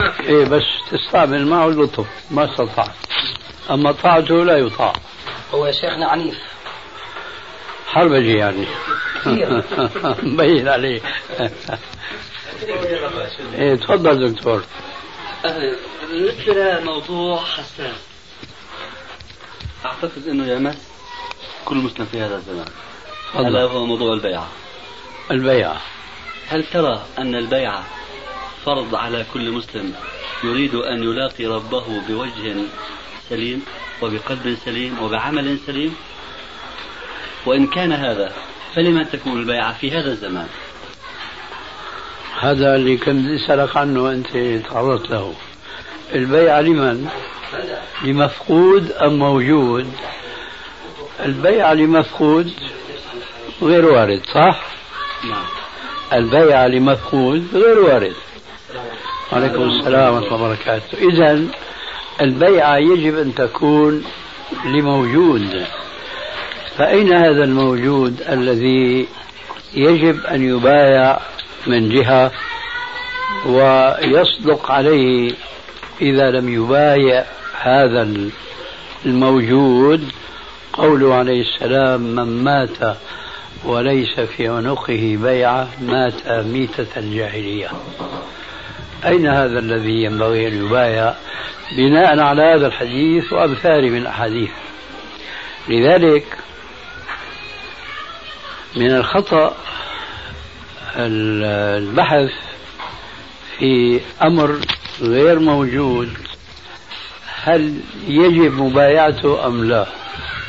إيه بس تستعمل معه اللطف ما استطعت. أما طاعته لا يطاع. هو يا شيخنا عنيف. حربجي يعني مبين عليه. إيه تفضل دكتور. بالنسبة لموضوع حساس. أعتقد أنه يمس كل مسلم في هذا الزمان. تفضل. هو موضوع البيعة. البيعة. هل ترى أن البيعة فرض على كل مسلم يريد أن يلاقي ربه بوجه سليم وبقلب سليم وبعمل سليم وإن كان هذا فلمن تكون البيعة في هذا الزمان هذا اللي كنت اسالك عنه انت تعرضت له البيعة لمن؟ لمفقود أم موجود؟ البيعة لمفقود غير وارد صح؟ نعم البيعة لمفقود غير وارد وعليكم السلام ورحمة الله وبركاته. إذا البيعة يجب أن تكون لموجود. فأين هذا الموجود الذي يجب أن يبايع من جهة ويصدق عليه إذا لم يبايع هذا الموجود؟ قوله عليه السلام من مات وليس في عنقه بيعة مات ميتة الجاهلية. أين هذا الذي ينبغي أن يبايع؟ بناء على هذا الحديث وأمثاله من الأحاديث. لذلك من الخطأ البحث في أمر غير موجود. هل يجب مبايعته أم لا؟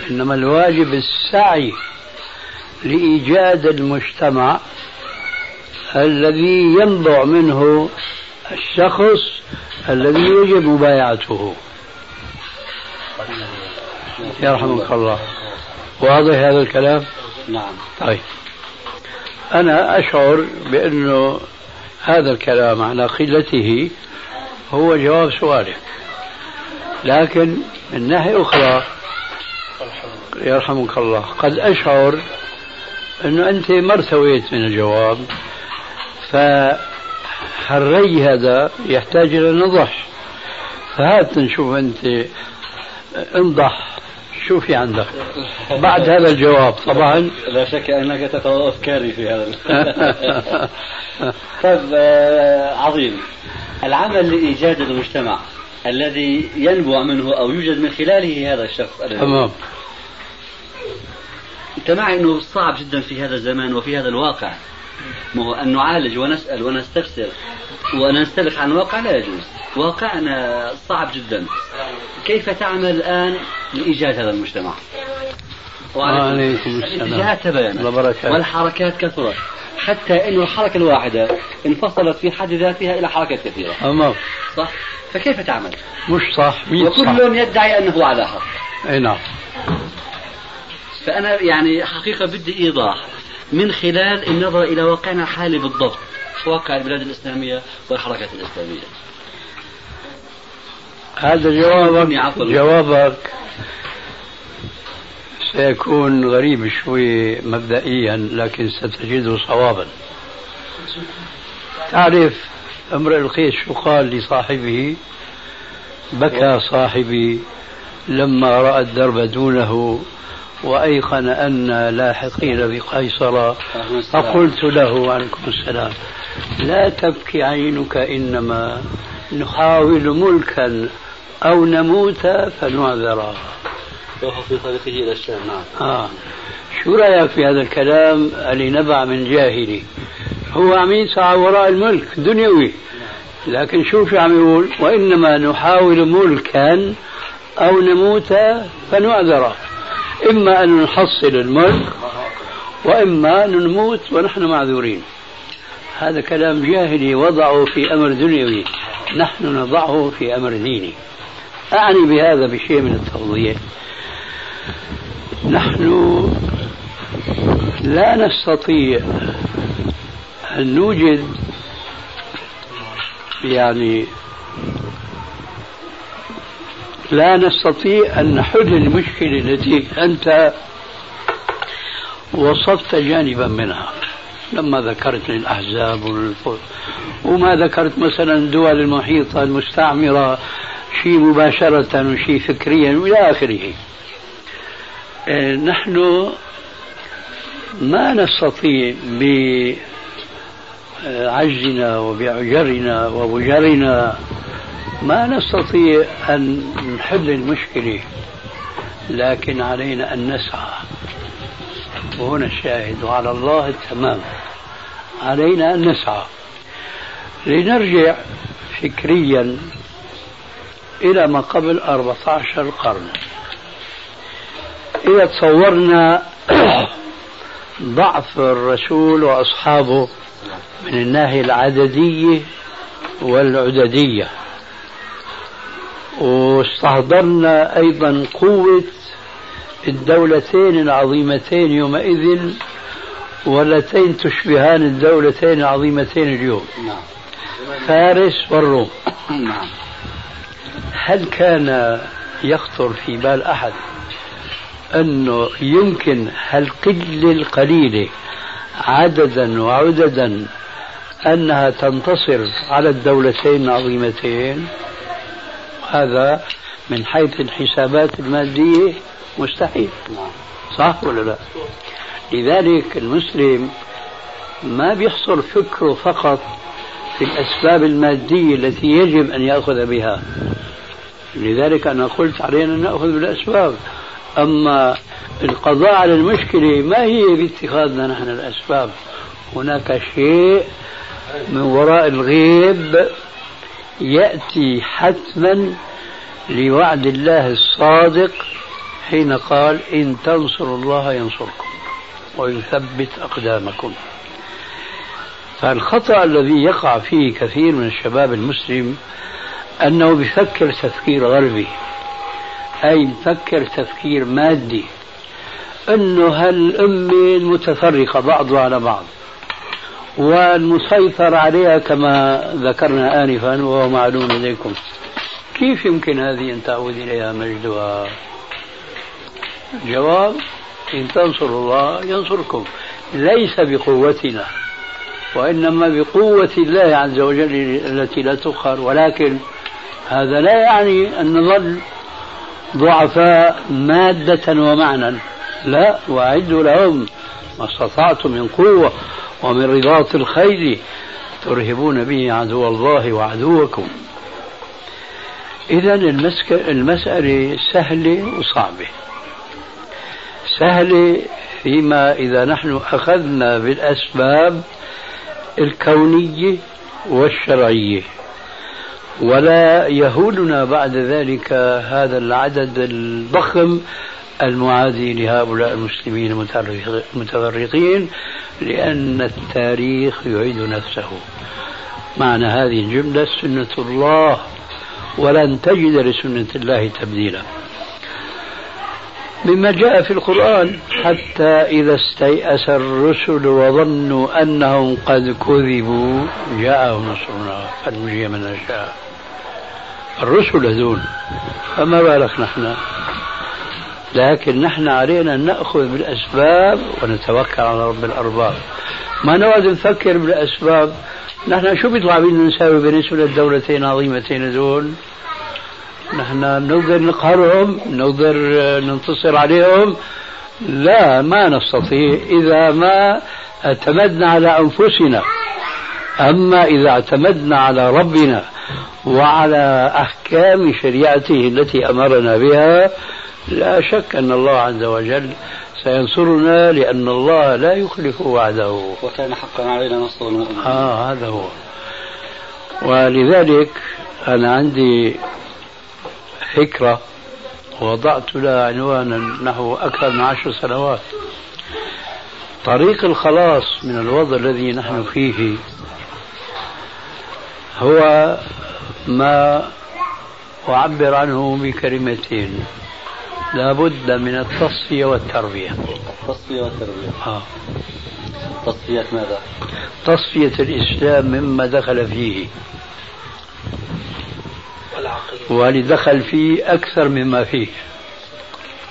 إنما الواجب السعي لإيجاد المجتمع الذي ينبع منه الشخص الذي يجب مبايعته يرحمك الله. واضح هذا الكلام؟ نعم. طيب. أنا أشعر بأنه هذا الكلام على قلته هو جواب سؤالك. لكن من ناحية أخرى يرحمك الله قد أشعر أنه أنت ما ارتويت من الجواب فحري هذا يحتاج إلى نضح فهات نشوف أنت انضح شو في عندك بعد هذا الجواب طبعا لا شك انك تتوقف افكاري في هذا طيب آه، عظيم العمل لايجاد المجتمع الذي ينبع منه أو يوجد من خلاله هذا الشخص تمام انت معي انه صعب جدا في هذا الزمان وفي هذا الواقع ما هو أن نعالج ونسال ونستفسر وننسلخ عن الواقع لا يجوز. واقعنا صعب جدا. كيف تعمل الآن لإيجاد هذا المجتمع؟ وعليكم السلام. الاتجاهات تباينت. والحركات كثرت حتى انه الحركة الواحدة انفصلت في حد ذاتها إلى حركات كثيرة. تمام صح؟ فكيف تعمل؟ مش صح وكل يدعي أنه على حق أي نعم. فأنا يعني حقيقة بدي إيضاح. من خلال النظر إلى واقعنا الحالي بالضبط واقع البلاد الإسلامية والحركات الإسلامية هذا جوابك. جوابك سيكون غريب شوي مبدئيا لكن ستجده صوابا تعرف امرئ القيس شو قال لصاحبه بكى صاحبي لما رأى الدرب دونه وأيقن أن لاحقين بقيصر. فقلت له عليكم السلام. لا تبكي عينك إنما نحاول ملكا أو نموت فنعذرا في طريقه إلى الشام. نعم. آه. شو رأيك في هذا الكلام اللي نبع من جاهلي؟ هو عم يسعى وراء الملك دنيوي. لكن شو في عم يقول؟ وإنما نحاول ملكا أو نموت فنعذر. إما أن نحصل الملك وإما أن نموت ونحن معذورين. هذا كلام جاهلي وضعه في أمر دنيوي. نحن نضعه في أمر ديني. أعني بهذا بشيء من التوضيح. نحن لا نستطيع أن نوجد يعني لا نستطيع أن نحل المشكلة التي أنت وصفت جانبا منها. لما ذكرت الأحزاب وما ذكرت مثلا الدول المحيطة المستعمرة شيء مباشرة وشيء فكريا وإلى آخره. آه، نحن ما نستطيع بعجزنا وبعجرنا وبجرنا ما نستطيع أن نحل المشكلة لكن علينا أن نسعى. وهنا الشاهد وعلى الله التمام. علينا أن نسعى. لنرجع فكريا إلى ما قبل 14 قرن. إذا تصورنا ضعف الرسول وأصحابه من الناحية العددية والعددية. واستحضرنا أيضا قوة الدولتين العظيمتين يومئذ واللتين تشبهان الدولتين العظيمتين اليوم نعم. فارس والروم نعم. هل كان يخطر في بال أحد أنه يمكن هالقلة القليلة عددا وعددا أنها تنتصر على الدولتين العظيمتين هذا من حيث الحسابات المادية مستحيل. صح ولا لا؟ لذلك المسلم ما بيحصر فكره فقط في الأسباب المادية التي يجب أن يأخذ بها. لذلك أنا قلت علينا أن نأخذ بالأسباب. أما القضاء على المشكلة ما هي باتخاذنا نحن الأسباب؟ هناك شيء من وراء الغيب يأتي حتما لوعد الله الصادق حين قال إن تنصروا الله ينصركم ويثبت أقدامكم. فالخطأ الذي يقع فيه كثير من الشباب المسلم أنه بفكر تفكير غربي. أي بفكر تفكير مادي. أنه هالأمة المتفرقة بعضها على بعض. والمسيطر عليها كما ذكرنا آنفا وهو معلوم لديكم كيف يمكن هذه أن تعود إليها مجدها؟ الجواب إن تنصروا الله ينصركم. ليس بقوتنا وإنما بقوة الله عز وجل التي لا تقهر ولكن هذا لا يعني أن نظل ضعفاء مادة ومعنى. لا وأعدوا لهم ما استطعتم من قوة. ومن رباط الخيل ترهبون به عدو الله وعدوكم. إذا المسألة سهلة وصعبة سهلة فيما إذا نحن أخذنا بالأسباب الكونية والشرعية. ولا يهولنا بعد ذلك هذا العدد الضخم المعادي لهؤلاء المسلمين المتفرقين لأن التاريخ يعيد نفسه. معنى هذه الجملة سنة الله ولن تجد لسنة الله تبديلا. مما جاء في القرآن حتى إذا استيأس الرسل وظنوا أنهم قد كذبوا جاءهم نصرنا فنجي من نشاء. الرسل هذول فما بالك نحن؟ لكن نحن علينا أن نأخذ بالأسباب ونتوكل على رب الأرباب. ما نقعد نفكر بالأسباب نحن شو بيطلع بينا نساوي بالنسبة للدولتين العظيمتين هذول؟ نحن نقدر نقهرهم نقدر ننتصر عليهم. لا ما نستطيع. إذا ما اعتمدنا على أنفسنا أما إذا اعتمدنا على ربنا وعلى أحكام شريعته التي أمرنا بها لا شك أن الله عز وجل سينصرنا لأن الله لا يخلف وعده. وكان حقا علينا نصر المؤمنين. آه هذا هو. ولذلك أنا عندي فكرة وضعت لها عنوانا نحو أكثر من عشر سنوات. طريق الخلاص من الوضع الذي نحن فيه هو ما أعبر عنه بكلمتين. لابد من التصفية والتربية التصفية والتربية آه. تصفية ماذا؟ تصفية الإسلام مما دخل فيه. ولدخل فيه أكثر مما فيه.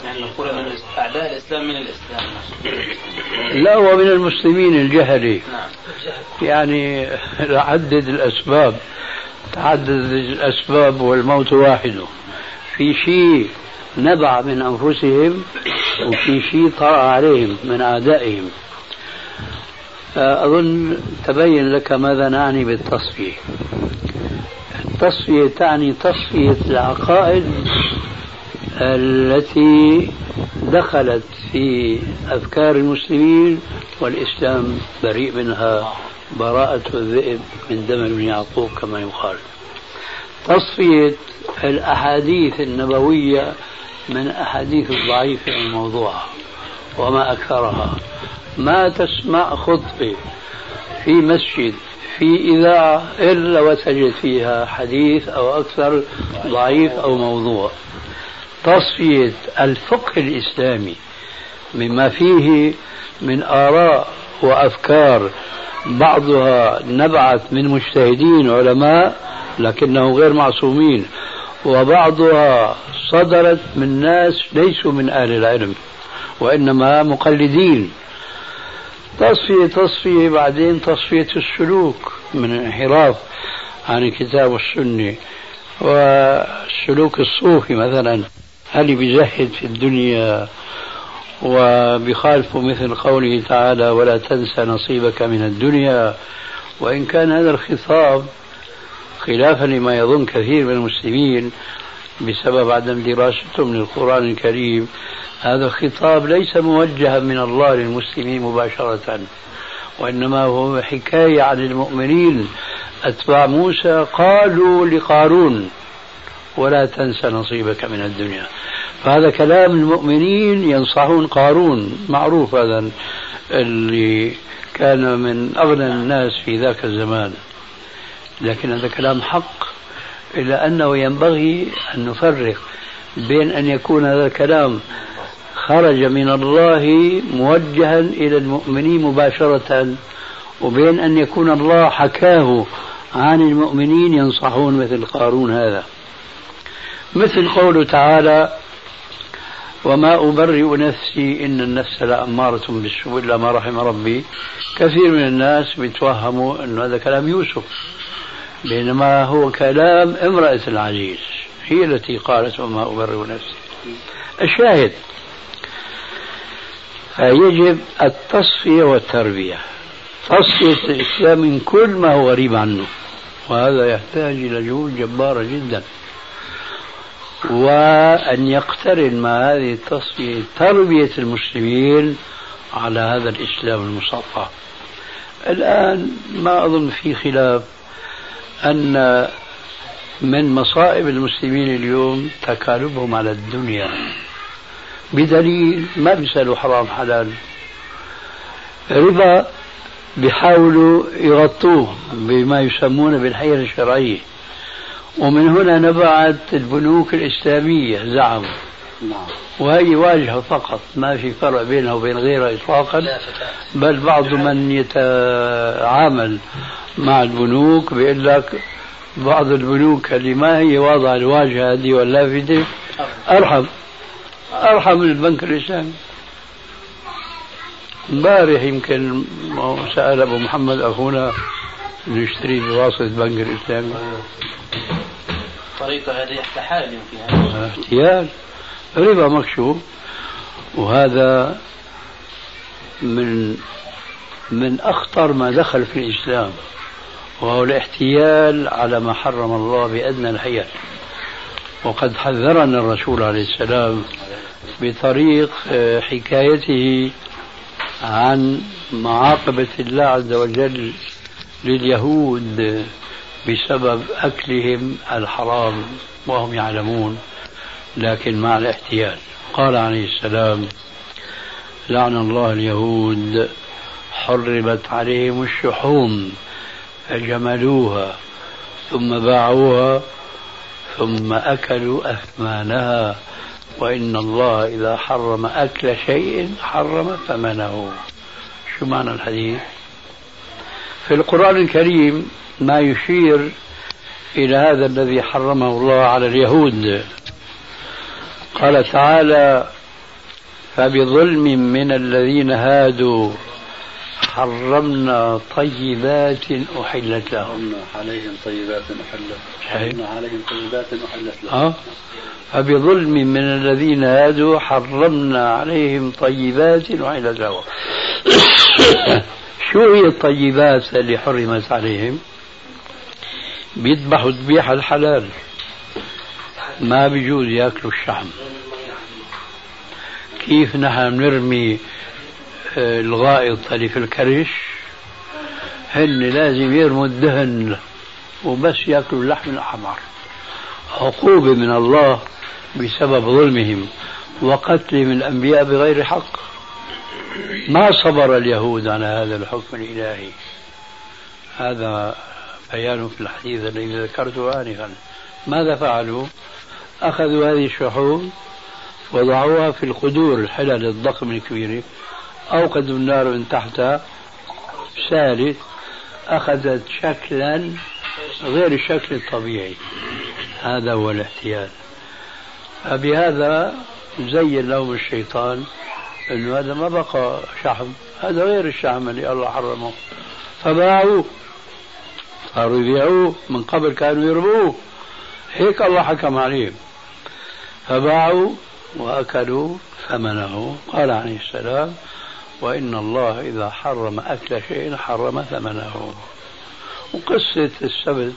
يعني نقول من أعداء الإسلام من الإسلام. لا ومن المسلمين الجهلي. نعم. يعني عدد الأسباب تعدد الأسباب والموت واحد. في شيء نبع من أنفسهم وفي شيء طرأ عليهم من أعدائهم. أظن تبين لك ماذا نعني بالتصفية. التصفية تعني تصفية العقائد التي دخلت في أفكار المسلمين والإسلام بريء منها براءة الذئب من دم ابن يعقوب كما يقال. تصفية الأحاديث النبوية من أحاديث الضعيفة الموضوعة وما أكثرها. ما تسمع خطبة في مسجد في إذاعة إلا وتجد فيها حديث أو أكثر ضعيف أو موضوع. تصفية الفقه الإسلامي مما فيه من آراء وأفكار بعضها نبعت من مجتهدين علماء لكنهم غير معصومين. وبعضها صدرت من ناس ليسوا من أهل العلم وإنما مقلدين. تصفية تصفية بعدين تصفية السلوك من الانحراف عن الكتاب والسنة. والسلوك الصوفي مثلا هل بيزهد في الدنيا وبخالف مثل قوله تعالى ولا تنسى نصيبك من الدنيا؟ وإن كان هذا الخطاب خلافا لما يظن كثير من المسلمين بسبب عدم دراستهم للقرآن الكريم. هذا الخطاب ليس موجها من الله للمسلمين مباشرة وإنما هو حكاية عن المؤمنين. أتباع موسى قالوا لقارون ولا تنسى نصيبك من الدنيا. فهذا كلام المؤمنين ينصحون قارون معروف هذا اللي كان من أغنى الناس في ذاك الزمان. لكن هذا كلام حق إلا أنه ينبغي أن نفرق بين أن يكون هذا الكلام خرج من الله موجها إلى المؤمنين مباشرة وبين أن يكون الله حكاه عن المؤمنين ينصحون مثل قارون هذا. مثل قوله تعالى وما أبرئ نفسي إن النفس لأمارة بالسوء إلا ما رحم ربي. كثير من الناس بيتوهموا أن هذا كلام يوسف. بينما هو كلام امرأة العزيز هي التي قالت وما أبرئ نفسي. الشاهد فيجب التصفية والتربية. تصفية الإسلام من كل ما هو غريب عنه وهذا يحتاج إلى جهود جبارة جدا. وأن يقترن مع هذه التصفية تربية المسلمين على هذا الإسلام المصفى. الآن ما أظن في خلاف أن من مصائب المسلمين اليوم تكالبهم على الدنيا. بدليل ما بيسألوا حرام حلال. ربا بيحاولوا يغطوه بما يسمونه بالحيل الشرعية. ومن هنا نبعت البنوك الإسلامية زعموا. نعم. وهي واجهة فقط ما في فرق بينها وبين غيرها إطلاقا. بل بعض من يتعامل مع البنوك بيقول لك بعض البنوك اللي ما هي واضعة الواجهة هذه واللافتة أرحم. أرحم من البنك الإسلامي. امبارح يمكن سأل أبو محمد أخونا نشتري بواسطة البنك الإسلامي. طريقة هذه احتحال يمكن احتيال. ربا مكشوف وهذا من من أخطر ما دخل في الإسلام وهو الاحتيال على ما حرم الله بأدنى الحيل. وقد حذرنا الرسول عليه السلام بطريق آه، حكايته عن معاقبة الله عز وجل لليهود بسبب أكلهم الحرام وهم يعلمون. لكن مع الاحتيال. قال عليه السلام لعن الله اليهود حرمت عليهم الشحوم فجملوها ثم باعوها ثم أكلوا أثمانها وإن الله إذا حرم أكل شيء حرم ثمنه. شو معنى الحديث؟ في القرآن الكريم ما يشير إلى هذا الذي حرمه الله على اليهود. قال تعالى فبظلم من الذين هادوا حرمنا طيبات أحلت لهم. عليهم طيبات أحلت حرمنا عليهم طيبات أحلت لهم. أه؟ فبظلم من الذين هادوا حرمنا عليهم طيبات أحلت لهم. شو هي الطيبات اللي حرمت عليهم؟ بيذبحوا ذبيحة الحلال. ما بيجوز ياكلوا الشحم. كيف نحن نرمي آه، الغائط اللي في الكرش؟ هن لازم يرموا الدهن وبس ياكلوا اللحم الأحمر. عقوبة من الله بسبب ظلمهم وقتلهم الأنبياء بغير حق. ما صبر اليهود على هذا الحكم الإلهي. هذا بيان في الحديث الذي ذكرته انفا. ماذا فعلوا؟ أخذوا هذه الشحوم وضعوها في القدور الحلل الضخمه الكبيره أوقدوا النار من تحتها سالت أخذت شكلا غير الشكل الطبيعي. هذا هو الاحتيال. فبهذا زين لهم الشيطان إنه هذا ما بقى شحم هذا غير الشحم اللي الله حرمه. فباعوه صاروا يبيعوه من قبل كانوا يربوه هيك الله حكم عليهم. فباعوا وأكلوا ثمنه. قال عليه السلام وإن الله إذا حرم أكل شيء حرم ثمنه. وقصة السبت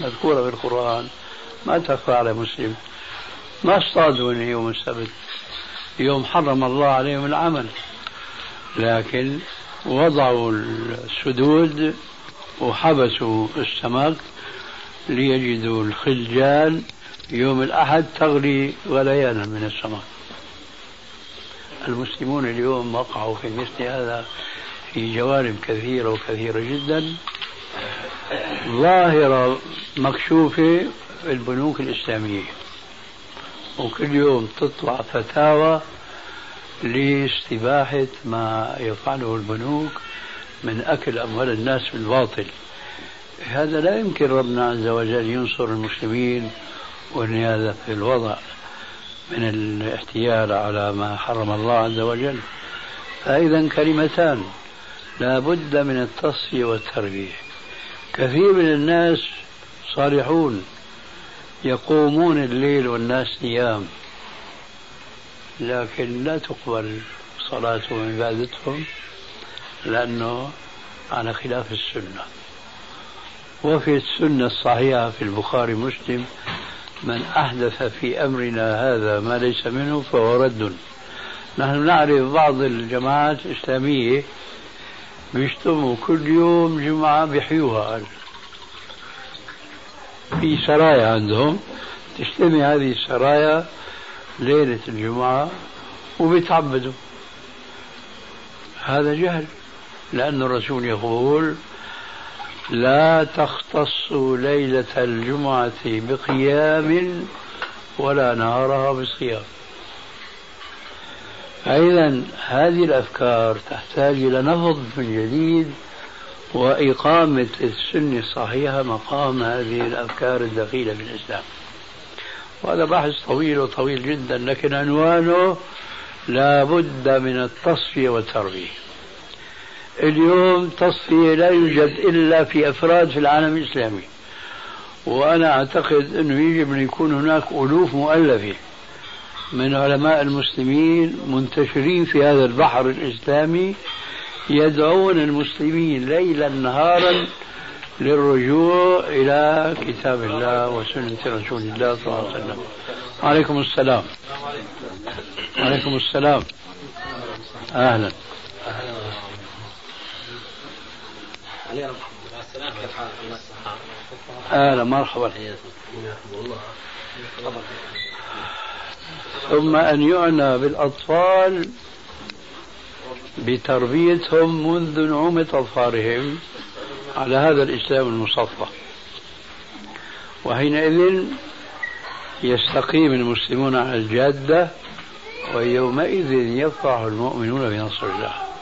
مذكورة في القرآن ما تخفى على مسلم. ما اصطادوا يوم السبت. يوم حرم الله عليهم العمل. لكن وضعوا السدود وحبسوا السمك ليجدوا الخلجان يوم الأحد تغلي غليانا من السمك المسلمون اليوم وقعوا في مثل هذا في جوانب كثيرة وكثيرة جدا. ظاهرة مكشوفة في البنوك الإسلامية. وكل يوم تطلع فتاوى لاستباحة ما يفعله البنوك من أكل أموال الناس بالباطل. هذا لا يمكن ربنا عز وجل ينصر المسلمين هذا في الوضع من الاحتيال على ما حرم الله عز وجل فإذا كلمتان لا بد من التصفية والتربية كثير من الناس صالحون يقومون الليل والناس نيام لكن لا تقبل صلاتهم وعبادتهم لأنه على خلاف السنة. وفي السنة الصحيحة في البخاري مسلم من أحدث في أمرنا هذا ما ليس منه فهو رد. نحن نعرف بعض الجماعات الإسلامية بيجتمعوا كل يوم جمعة بيحيوها. في سرايا عندهم تجتمع هذه السرايا ليلة الجمعة وبيتعبدوا هذا جهل لأن الرسول يقول لا تختص ليلة الجمعة بقيام ولا نهارها بصيام. فإذا هذه الأفكار تحتاج إلى نهض من جديد وإقامة السنة الصحيحة مقام هذه الأفكار الدخيلة في الإسلام. وهذا بحث طويل وطويل جدا لكن عنوانه لا بد من التصفية والتربية اليوم تصفية لا يوجد إلا في أفراد في العالم الإسلامي. وأنا أعتقد أنه يجب أن يكون هناك ألوف مؤلفة من علماء المسلمين منتشرين في هذا البحر الإسلامي يدعون المسلمين ليلا نهارا للرجوع إلى كتاب الله وسنة رسول الله صلى الله عليه وسلم. عليكم السلام. عليكم السلام. أهلا. أهلا مرحبا. ثم أن يعنى بالأطفال بتربيتهم منذ نعومة أظفارهم على هذا الإسلام المصفى. وحينئذ يستقيم المسلمون على الجادة ويومئذ يفرح المؤمنون بنصر الله.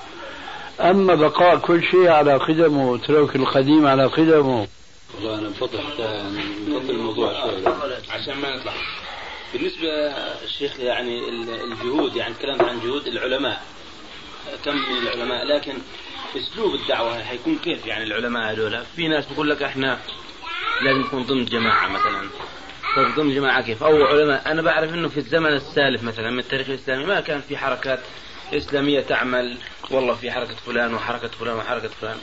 أما بقاء كل شيء على قدمه وترك القديم على قدمه. والله أنا بفضل حتى نفضل الموضوع شوي. عشان ما نطلع. بالنسبة الشيخ يعني الجهود يعني الكلام عن جهود العلماء. كم من العلماء؟ لكن أسلوب الدعوة حيكون كيف؟ يعني العلماء هذول في ناس بيقول لك إحنا لازم نكون ضمن جماعة مثلا. طيب ضمن جماعة كيف؟ أو علماء. أنا بعرف إنه في الزمن السالف مثلا من التاريخ الإسلامي ما كان في حركات إسلامية تعمل والله في حركة فلان وحركة فلان وحركة فلان.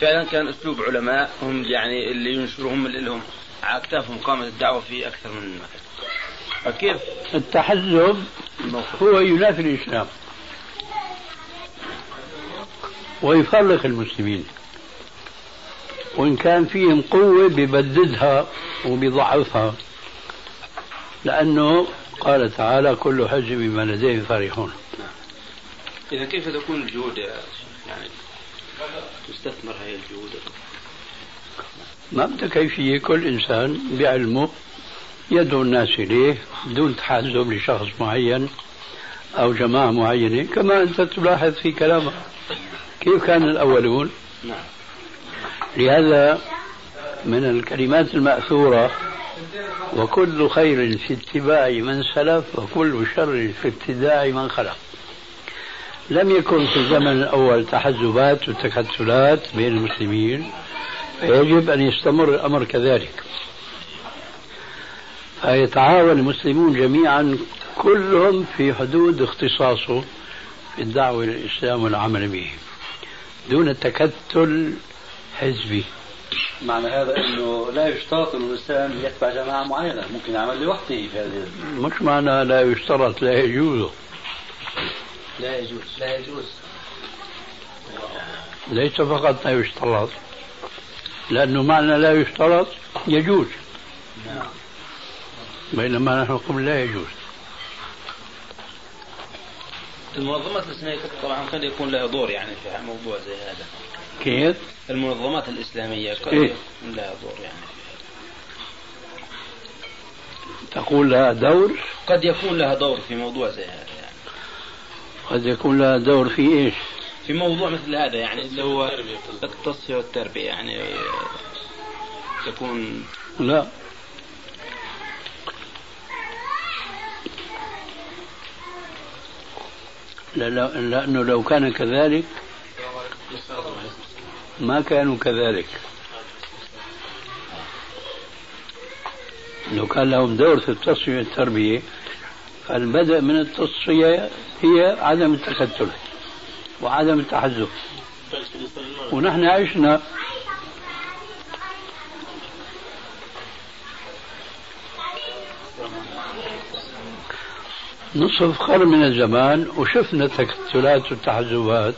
فعلا كان أسلوب علماء هم يعني اللي ينشروا هم اللي لهم على اكتافهم قامت الدعوه في أكثر من مكان. فكيف؟ التحزب هو ينافي الإسلام ويفرق المسلمين. وإن كان فيهم قوة ببددها وبيضعفها لأنه قال تعالى كل حزب بما لديه فرحون إذا كيف تكون الجهود يعني تستثمر هذه الجهود؟ ما بدها كيفية كل إنسان بعلمه يدعو الناس إليه دون تحزب لشخص معين أو جماعة معينة كما أنت تلاحظ في كلامك. كيف كان الأولون؟ نعم. لهذا من الكلمات المأثورة وكل خير في اتباع من سلف وكل شر في ابتداع من خلف لم يكن في الزمن الأول تحزبات وتكتلات بين المسلمين فيجب أن يستمر الأمر كذلك. فيتعاون المسلمون جميعا كلهم في حدود اختصاصه في الدعوة إلى الإسلام والعمل به دون تكتل حزبي. معنى هذا أنه لا يشترط انه الانسان يتبع جماعة معينة، ممكن يعمل لوحده في هذه مش معنى لا يشترط لا يجوز. لا يجوز. لا يجوز. ليس فقط لا يشترط. لأنه معنى لا يشترط يجوز. نعم. بينما نحن نقول لا يجوز. المنظمات الإسلامية طبعا قد يكون لها دور يعني في موضوع زي هذا. كيف؟ المنظمات الإسلامية قد إيه؟ يكون لها دور يعني؟ تقول لها دور؟ قد يكون لها دور في موضوع زي هذا. قد يكون لها دور في إيش؟ في موضوع مثل هذا يعني اللي هو التصفية والتربية يعني تكون لا. لأنه لو كان كذلك ما كانوا كذلك. لو كان لهم دور في التصفية والتربية فالبدء من التصفية هي عدم التكتل وعدم التحزب. ونحن عشنا نصف قرن من الزمان وشفنا التكتلات والتحزبات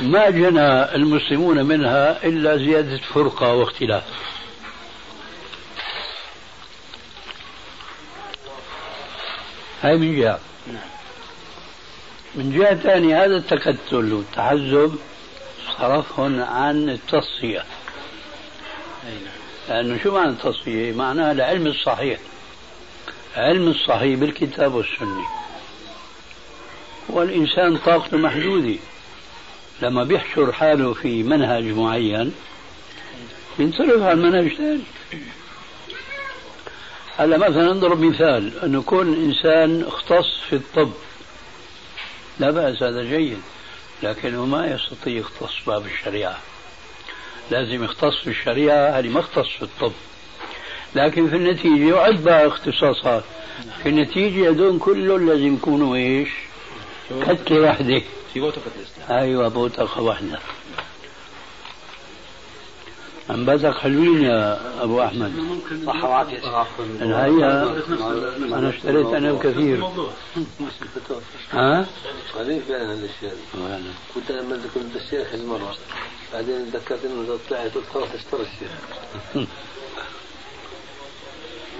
ما جنى المسلمون منها إلا زيادة فرقة واختلاف. هاي من جهة. من جهة ثانية هذا التكتل والتحزب صرفهم عن التصفية لأنه شو معنى التصفية؟ معناها العلم الصحيح. علم الصحيح بالكتاب والسنة. والإنسان طاقته محدودة. لما بيحشر حاله في منهج معين بينصرف عن منهج ثاني. هلا مثلا نضرب مثال أن يكون إنسان اختص في الطب. لا بأس هذا جيد لكنه ما يستطيع يختص باب الشريعة. لازم يختص في الشريعة هذه ما اختص في الطب. لكن في النتيجة يعد بقى اختصاصات. في النتيجة هذول كلهم لازم يكونوا إيش؟ كتلة واحدة. في بوتقة الإسلام؟ أيوة بوتقة واحدة. أنباتك حلوين يا أبو أحمد؟ صح وعافية الحقيقة أنا اشتريت أنا الكثير. ها؟ قليل فعلا الاشياء كنت لما كنت الشيخ مرة بعدين تذكرت إنه طلعت قلت خلاص اشتري الشيخ.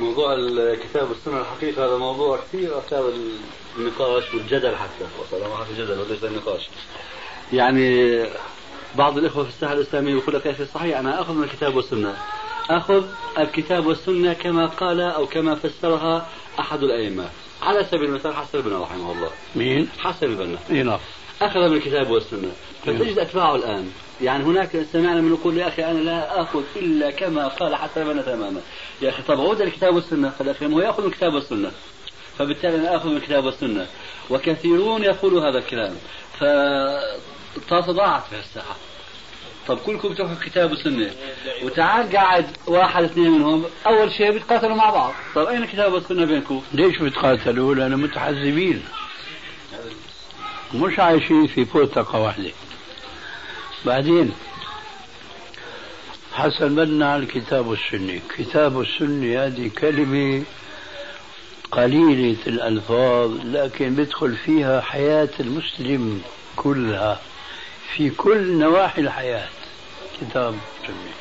موضوع الكتاب والسنة الحقيقة هذا موضوع كثير. أثار النقاش والجدل حتى. وصراحة في جدل وليس النقاش. يعني بعض الإخوة في الساحة الإسلامية يقول لك يا أخي صحيح أنا أخذ من الكتاب والسنة. أخذ الكتاب والسنة كما قال أو كما فسرها أحد الأئمة. على سبيل المثال حسن البنا رحمه الله. مين؟ حسن البنا اي نعم. أخذ من الكتاب والسنة. فتجد أتباعه الآن. يعني هناك سمعنا من يقول يا أخي أنا لا آخذ إلا كما قال حسن البنا تماما يا أخي طب عود الكتاب والسنة. فالأخي هو يأخذ من الكتاب والسنة؟ فبالتالي أنا آخذ من الكتاب والسنة. وكثيرون يقولوا هذا الكلام. فتضاعت في الساحة طب كلكم بتروحوا كتاب وسنة. وتعال قاعد واحد اثنين منهم أول شيء بيتقاتلوا مع بعض. طب أين الكتاب والسنة بينكم ليش بتقاتلوا؟ لأنهم متحزبين. مش عايشين في بوتقة واحدة. بعدين حسن بنا على الكتاب والسنة. كتاب والسنة هذه كلمة قليلة الألفاظ لكن بيدخل فيها حياة المسلم كلها. في كل نواحي الحياة. كتاب والسنة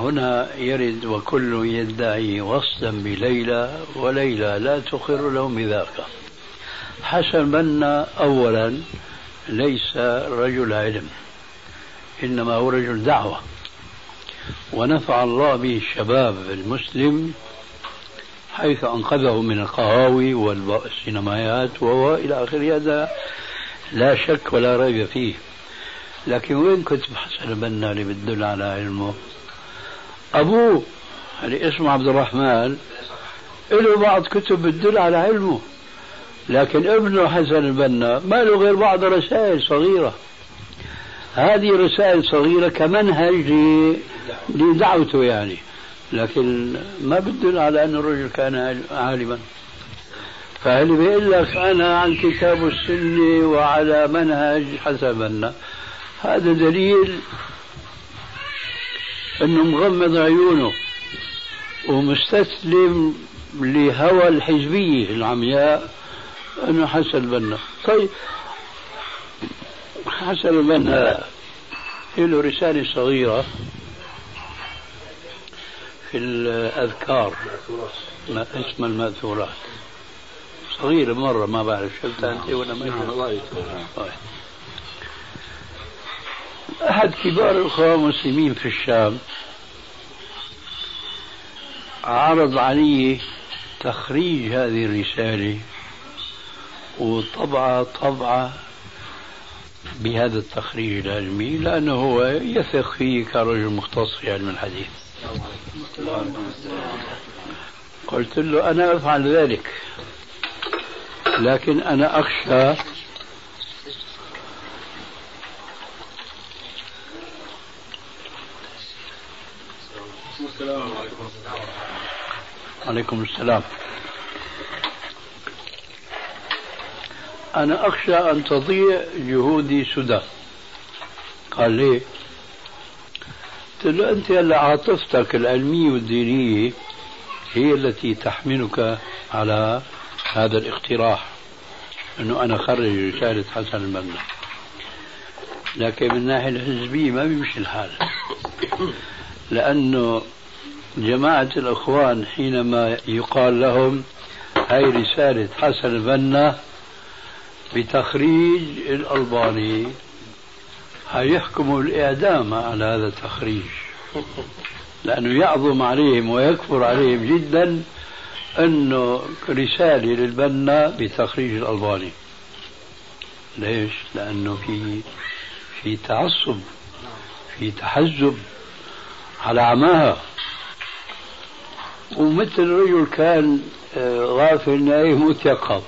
هنا يرد وكل يدعي وصلا بليلى وليلى لا تقر له بذاك حسن بنا أولا ليس رجل علم إنما هو رجل دعوة. ونفع الله به الشباب المسلم حيث أنقذه من القهاوي والسينمايات وهو إلى آخره هذا لا شك ولا ريب فيه. لكن وين كتب حسن البنا اللي بتدل على علمه؟ أبوه اللي اسمه عبد الرحمن له بعض كتب بتدل على علمه. لكن ابنه حسن البنا ما له غير بعض رسائل صغيرة. هذه رسائل صغيرة كمنهج لدعوته يعني. لكن ما بتدل على أن الرجل كان عالما. فاللي بيقول لك أنا عن كتاب السنة وعلى منهج حسن البنا هذا دليل أنه مغمض عيونه ومستسلم لهوى الحزبية العمياء أنه حسن البنا طيب. حسن البنا له رسالة صغيرة. في الأذكار. ما اسم المأثورات. صغيرة مرة ما بعرف شفتها أنت ولا ما نعم طيب. أحد كبار الأخوة المسلمين في الشام عرض علي تخريج هذه الرسالة وطبعة طبعة بهذا التخريج العلمي لأنه هو يثق فيه كرجل مختص في علم الحديث. قلت له أنا أفعل ذلك لكن أنا أخشى عليكم السلام. أنا أخشى أن تضيع جهودي سدى. قال ليه قلت له أنت هلا عاطفتك العلمية والدينية هي التي تحملك على هذا الاقتراح أنه أنا خرج رسالة حسن البنا لكن من الناحية الحزبية ما بيمشي الحال. لأنه جماعة الإخوان حينما يقال لهم هاي رسالة حسن البنا بتخريج الألباني. هيحكموا الإعدام على هذا التخريج. لأنه يعظم عليهم ويكفر عليهم جدا أنه رسالة للبنا بتخريج الألباني. ليش؟ لأنه في في تعصب في تحزب على عماها. ومثل رجل كان آه، غافل نايم متيقظ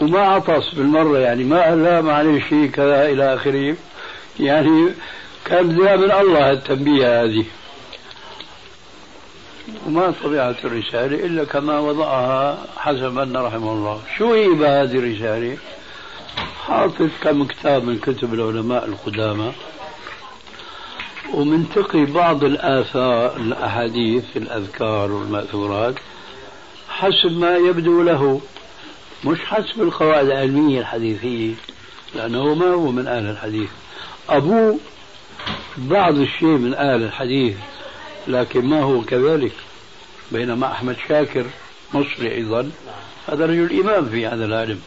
وما عطس بالمرة يعني. ما لا معلش كذا إلى آخره. يعني كان بدها من الله التنبيه هذه. وما طبيعة الرسالة إلا كما وضعها حسب أن رحمه الله. شو هي هذه الرسالة؟ حاطط كم كتاب من كتب العلماء القدامى. ومنتقي بعض الآثار الأحاديث الأذكار والمأثورات حسب ما يبدو له. مش حسب القواعد العلمية الحديثية لأنه ما هو من أهل الحديث. أبوه بعض الشيء من أهل الحديث لكن ما هو كذلك بينما أحمد شاكر مصري أيضا هذا رجل إمام في هذا العلم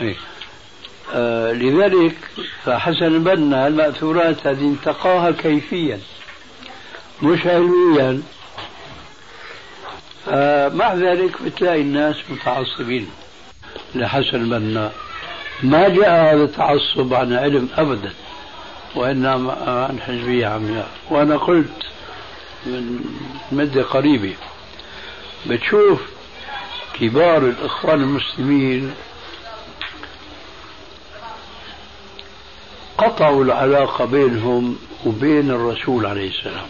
إيه. آه لذلك فحسن البنا المأثورات هذه انتقاها كيفيا مش علميا. مع ذلك بتلاقي الناس متعصبين. لحسن البنا ما جاء هذا التعصب عن علم ابدا وإنما عن حزبية عمياء وأنا قلت من مده قريبه بتشوف كبار الإخوان المسلمين قطعوا العلاقة بينهم وبين الرسول عليه السلام.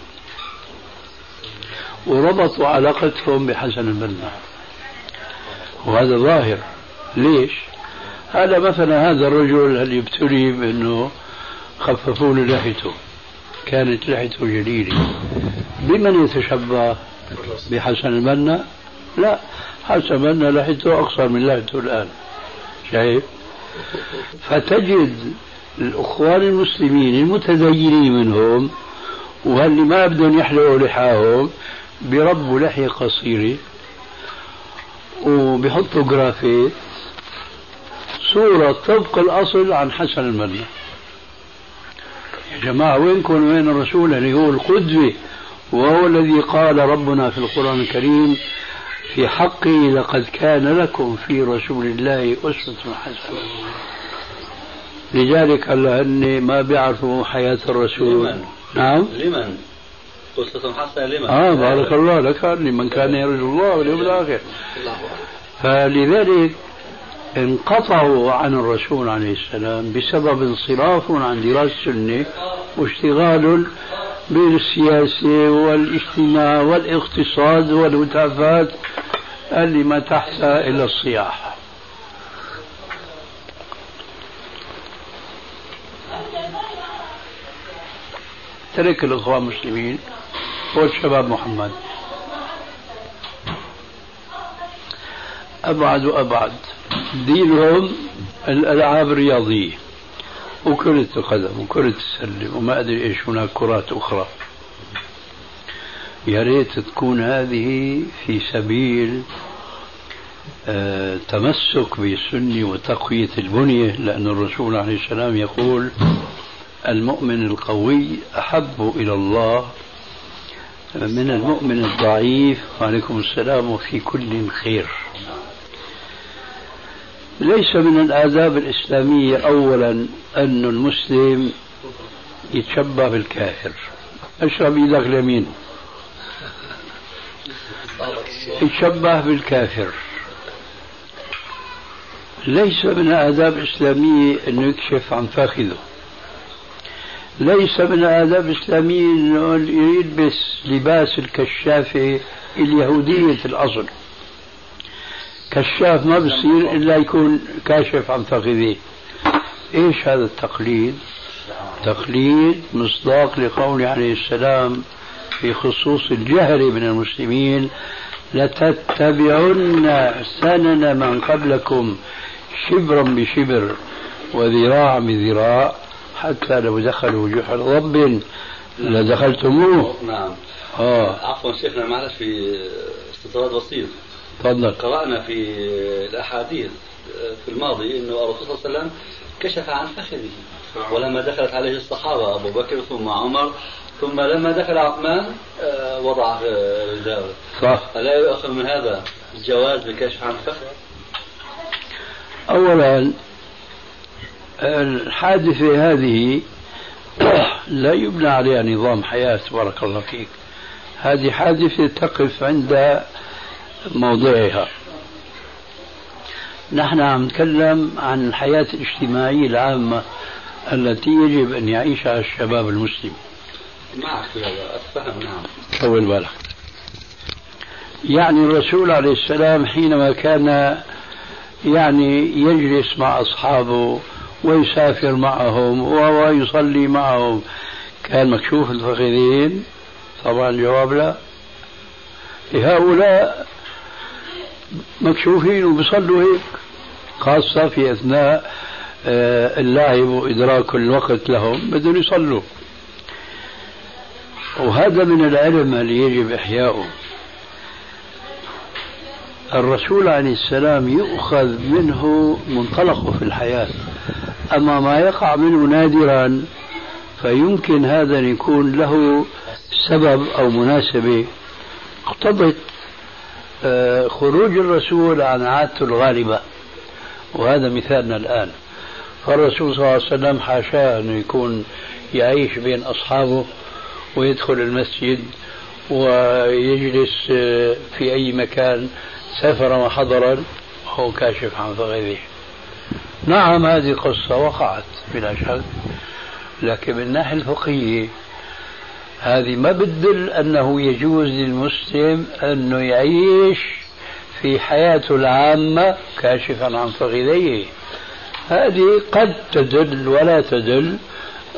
وربطوا علاقتهم بحسن البنا وهذا ظاهر ليش؟ هذا مثلا هذا الرجل اللي ابتلي بأنه خففوا له لحيته كانت لحيته جليلة بمن يتشبه بحسن البنا؟ لا حسن البنا لحيته أقصر من لحيته الآن شايف؟ فتجد الأخوان المسلمين المتدينين منهم واللي ما بدهم يحلقوا لحاهم بربوا لحية قصيرة وبيحطوا جرافيت صورة طبق الأصل عن حسن المنة يا جماعة وينكم وين الرسول؟ اللي هو القدوة وهو الذي قال ربنا في القرآن الكريم في حقه لقد كان لكم في رسول الله أسوة حسنة. لذلك لأني ما بيعرفوا حياة الرسول. لمن؟ نعم. لمن؟ قصة حسنة لمن؟ آه بارك الله لك لمن كان يرجو الله واليوم الآخر. فلذلك انقطعوا عن الرسول عليه السلام بسبب انصراف عن دراسة السنة واشتغال بالسياسة والاجتماع والاقتصاد والهتافات اللي ما تحت إلا الصياح ترك الإخوان المسلمين. والشباب محمد. أبعد وأبعد. دينهم الألعاب الرياضية. وكرة القدم وكرة السلة وما أدري إيش هناك كرات أخرى. يا ريت تكون هذه في سبيل آه تمسك بالسنة وتقوية البنية لأن الرسول عليه السلام يقول المؤمن القوي أحب إلى الله من المؤمن الضعيف وعليكم السلام وفي كل خير. ليس من الآداب الإسلامية أولا أن المسلم يتشبه بالكافر. أشرب إيدك اليمين يتشبه بالكافر. ليس من الآداب الإسلامية أنه يكشف عن فخذه ليس من الآداب الإسلامية أنه يلبس لباس الكشافة اليهودية الأصل. كشاف ما بصير إلا يكون كاشف عن فخذيه إيش هذا التقليد؟ تقليد مصداق لقول عليه السلام في خصوص الجهل من المسلمين لتتبعن سنن من قبلكم شبرا بشبر وذراعا بذراع حتى لو دخلوا جحر رب لدخلتموه نعم. آه. عفوا شيخنا معلش في استطراد بسيط. تفضل. قرأنا في الأحاديث في الماضي أنه الرسول صلى الله عليه وسلم كشف عن فخذه ولما دخلت عليه الصحابة أبو بكر ثم عمر ثم لما دخل عثمان آه، وضع رجاله صح. ألا يؤخذ من هذا الجواز بكشف عن الفخذ؟ أولا الحادثة هذه لا يبنى عليها نظام حياة بارك الله فيك. هذه حادثة تقف عند موضعها. نحن عم نتكلم عن الحياة الاجتماعية العامة التي يجب أن يعيشها الشباب المسلم. معك نعم. طول بالك. يعني الرسول عليه السلام حينما كان يعني يجلس مع أصحابه ويسافر معهم ويصلي معهم. كان مكشوف الفخذين طبعا الجواب لا. هؤلاء مكشوفين وبيصلوا هيك خاصة في أثناء آه، اللعب وإدراك الوقت لهم بدهم يصلوا. وهذا من العلم اللي يجب إحياؤه. الرسول عليه السلام يؤخذ منه منطلقه في الحياة. أما ما يقع منه نادرا فيمكن هذا أن يكون له سبب أو مناسبة اقتضت آه، خروج الرسول عن عادته الغالبة وهذا مثالنا الآن. فالرسول صلى الله عليه وسلم حاشاه أنه يكون يعيش بين أصحابه ويدخل المسجد ويجلس آه، في أي مكان سافر وحضرا وهو كاشف عن فخذه نعم هذه قصة وقعت بلا شك لكن من الناحية الفقهية هذه ما بتدل أنه يجوز للمسلم أنه يعيش في حياته العامة كاشفا عن فخذيه هذه قد تدل ولا تدل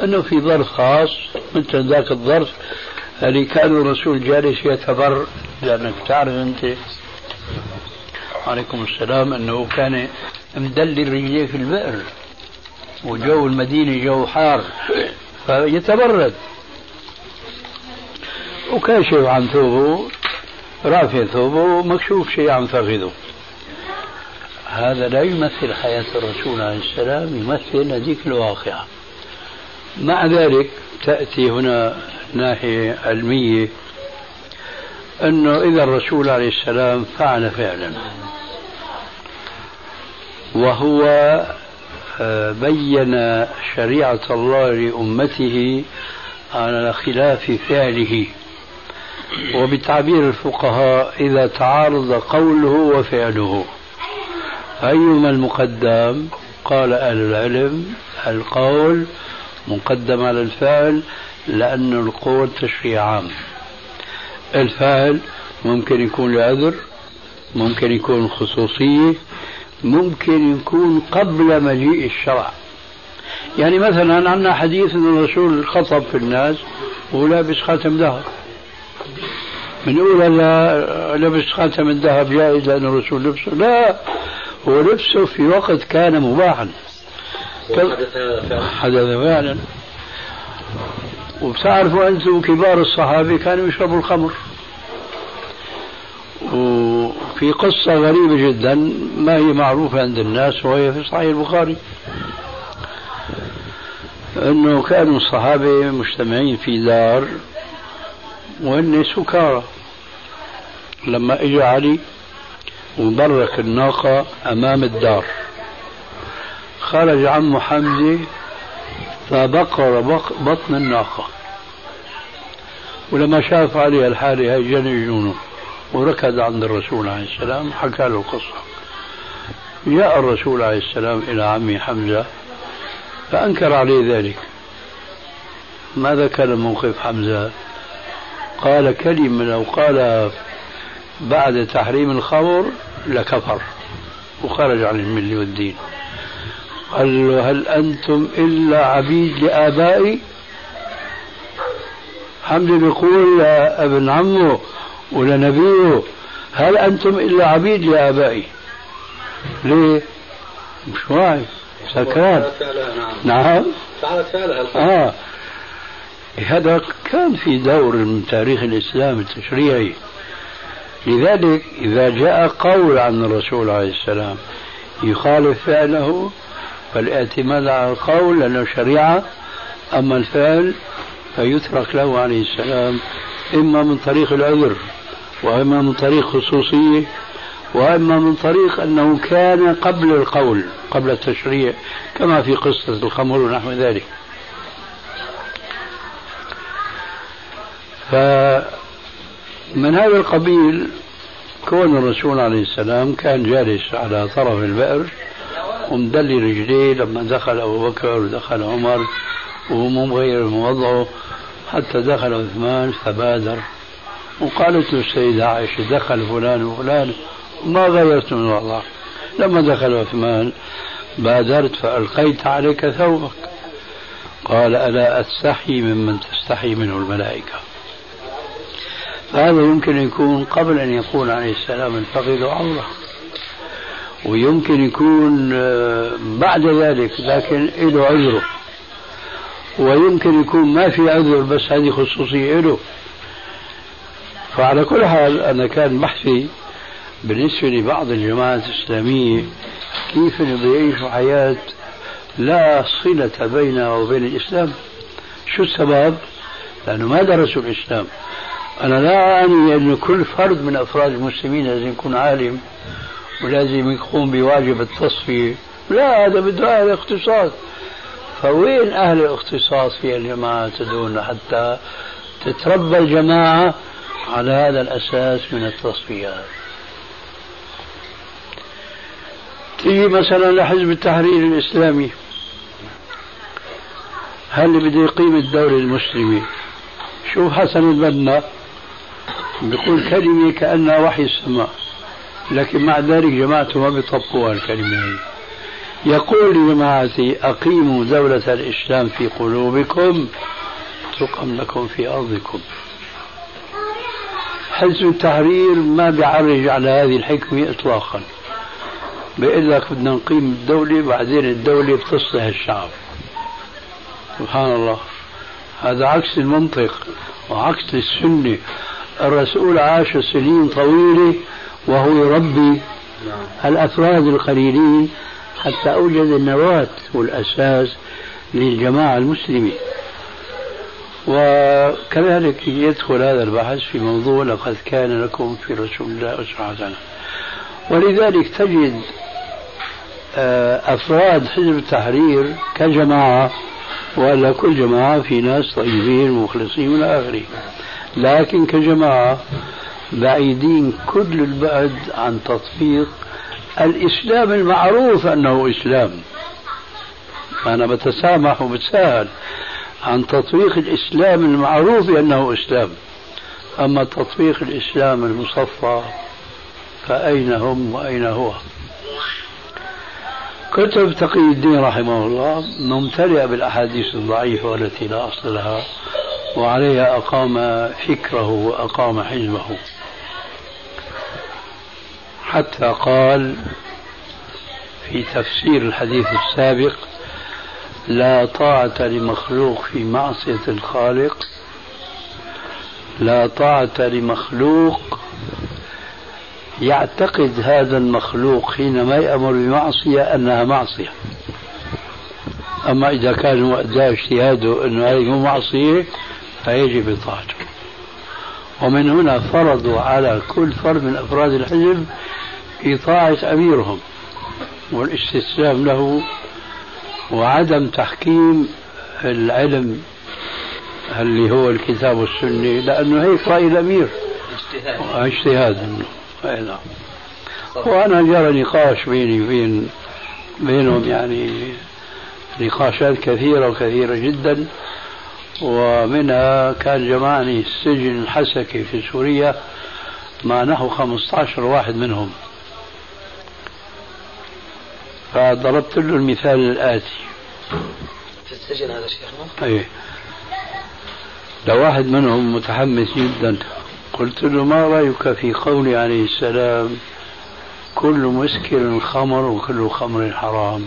أنه في ظرف خاص مثل ذاك الظرف اللي كان الرسول جالس يتبر لأنك تعرف أنت. عليكم السلام أنه كان مدلل رجليه في البئر. وجو المدينة جو حار. فيتبرد. وكاشف عن ثوبه رافع ثوبه. مكشوف شيء عن فخذه هذا لا يمثل حياة الرسول عليه السلام يمثل هذيك الواقعة. مع ذلك تأتي هنا ناحية علمية أنه إذا الرسول عليه السلام فعل فعلا. وهو آه، بين شريعة الله لأمته على خلاف فعله. وبتعبير الفقهاء إذا تعارض قوله وفعله. أيما المقدم؟ قال أهل العلم القول مقدم على الفعل لأن القول تشريع عام. الفعل ممكن يكون لعذر ممكن يكون خصوصية ممكن يكون قبل مجيء الشرع. يعني مثلا عندنا حديث أن الرسول خطب في الناس ولابس خاتم ذهب. بنقول هلا لبس خاتم الذهب جائز لأن الرسول لبسه؟ لا هو لبسه في وقت كان مباحا. حدث فعلا. وبتعرفوا أنتم كبار الصحابة كانوا يشربوا الخمر. وفي قصة غريبة جدا ما هي معروفة عند الناس وهي في صحيح البخاري. أنه كانوا الصحابة مجتمعين في دار وهن سكارى. لما اجى علي وبرك الناقة أمام الدار. خرج عمه حمزة فبقر بطن الناقة. ولما شاف علي الحالة هاي جن جنونه وركض عند الرسول عليه السلام حكى له القصة جاء الرسول عليه السلام إلى عمي حمزة فأنكر عليه ذلك. ماذا كان موقف حمزة؟ قال كلمة لو قال بعد تحريم الخمر لكفر. وخرج عن الملة والدين. قال له هل أنتم إلا عبيد لآبائي؟ حمد يقول لابن عمه ولنبيه هل أنتم إلا عبيد لآبائي ليه؟ مش واعي سكران. نعم. فعلت فعلها آه. هذا كان في دور من تاريخ الإسلام التشريعي. لذلك إذا جاء قول عن الرسول عليه السلام يخالف فعله فالاعتماد على القول لأنه شريعة أما الفعل فيترك له عليه السلام إما من طريق العذر وإما من طريق خصوصية وإما من طريق أنه كان قبل القول قبل التشريع كما في قصة الخمر ونحو ذلك. فمن هذا القبيل كون الرسول عليه السلام كان جالس على طرف البئر ومدلي رجليه لما دخل أبو بكر ودخل عمر وهو مغير من وضعه حتى دخل عثمان فبادر. وقالت له السيدة عائشة دخل فلان وفلان ما غيرت من وضعه لما دخل عثمان بادرت فألقيت عليك ثوبك. قال ألا أستحي ممن تستحي منه الملائكة. فهذا يمكن يكون قبل أن يكون عليه السلام الفقد عورة ويمكن يكون آه، بعد ذلك لكن له عذره. ويمكن يكون ما في عذر بس هذه خصوصية له فعلى كل حال أنا كان بحثي بالنسبة لبعض الجماعات الإسلامية كيف يعيشوا حياة لا صلة بينها وبين الإسلام. شو السبب؟ لأنه ما درسوا الإسلام. أنا لا أعني أن كل فرد من أفراد المسلمين لازم يكون عالم ولازم يقوم بواجب التصفية. لا هذا بده اختصاص فوين أهل الاختصاص في الجماعة تدون حتى تتربى الجماعة على هذا الأساس من التصفيات؟ تيجي مثلا لحزب التحرير الإسلامي. هل بده يقيم الدولة المسلمة شوف حسن البنا بيقول كلمة كأنها وحي السماء لكن مع ذلك جماعته ما بيطبقوها الكلمة هي. يقول لجماعتي أقيموا دولة الإسلام في قلوبكم تقم لكم في أرضكم. حزب التحرير ما بيعرج على هذه الحكمة إطلاقا. بيقول لك بدنا نقيم الدولة بعدين الدولة بتصلح الشعب. سبحان الله. هذا عكس المنطق وعكس السنة. الرسول عاش سنين طويلة وهو يربي الأفراد القليلين حتى أوجد النواة والأساس للجماعة المسلمة وكذلك يدخل هذا البحث في موضوع لقد كان لكم في رسول الله أسرة حسنة. ولذلك تجد آه، أفراد حزب التحرير كجماعة ولا كل جماعة في ناس طيبين مخلصين إلى آخره لكن كجماعة بعيدين كل البعد عن تطبيق الإسلام المعروف أنه إسلام. أنا بتسامح وبتساهل عن تطبيق الإسلام المعروف بأنه إسلام. أما تطبيق الإسلام المصفى فأين هم وأين هو؟ كتب تقي الدين رحمه الله ممتلئة بالأحاديث الضعيفة والتي لا أصل لها وعليها أقام فكره وأقام حزبه. حتى قال في تفسير الحديث السابق لا طاعة لمخلوق في معصية الخالق لا طاعة لمخلوق يعتقد هذا المخلوق حينما يأمر بمعصية أنها معصية. أما إذا كان أداء اجتهاده أنه هذه معصية فيجب إطاعته. ومن هنا فرضوا على كل فرد من أفراد الحزب إطاعة أميرهم والاستسلام له وعدم تحكيم العلم اللي هو الكتاب والسنة لأنه هيك رأي الأمير اجتهاد. اجتهاد. نعم. وأنا جرى نقاش بيني وبين بينهم يعني نقاشات كثيرة وكثيرة جدا ومنها كان جمعني السجن الحسكي في سوريا مع نحو 15 واحد منهم. فضربت له المثال الآتي. في السجن هذا شيخنا؟ إيه لو واحد منهم متحمس جدا. قلت له ما رأيك في قولي عليه السلام؟ كل مسكر خمر وكل خمر حرام.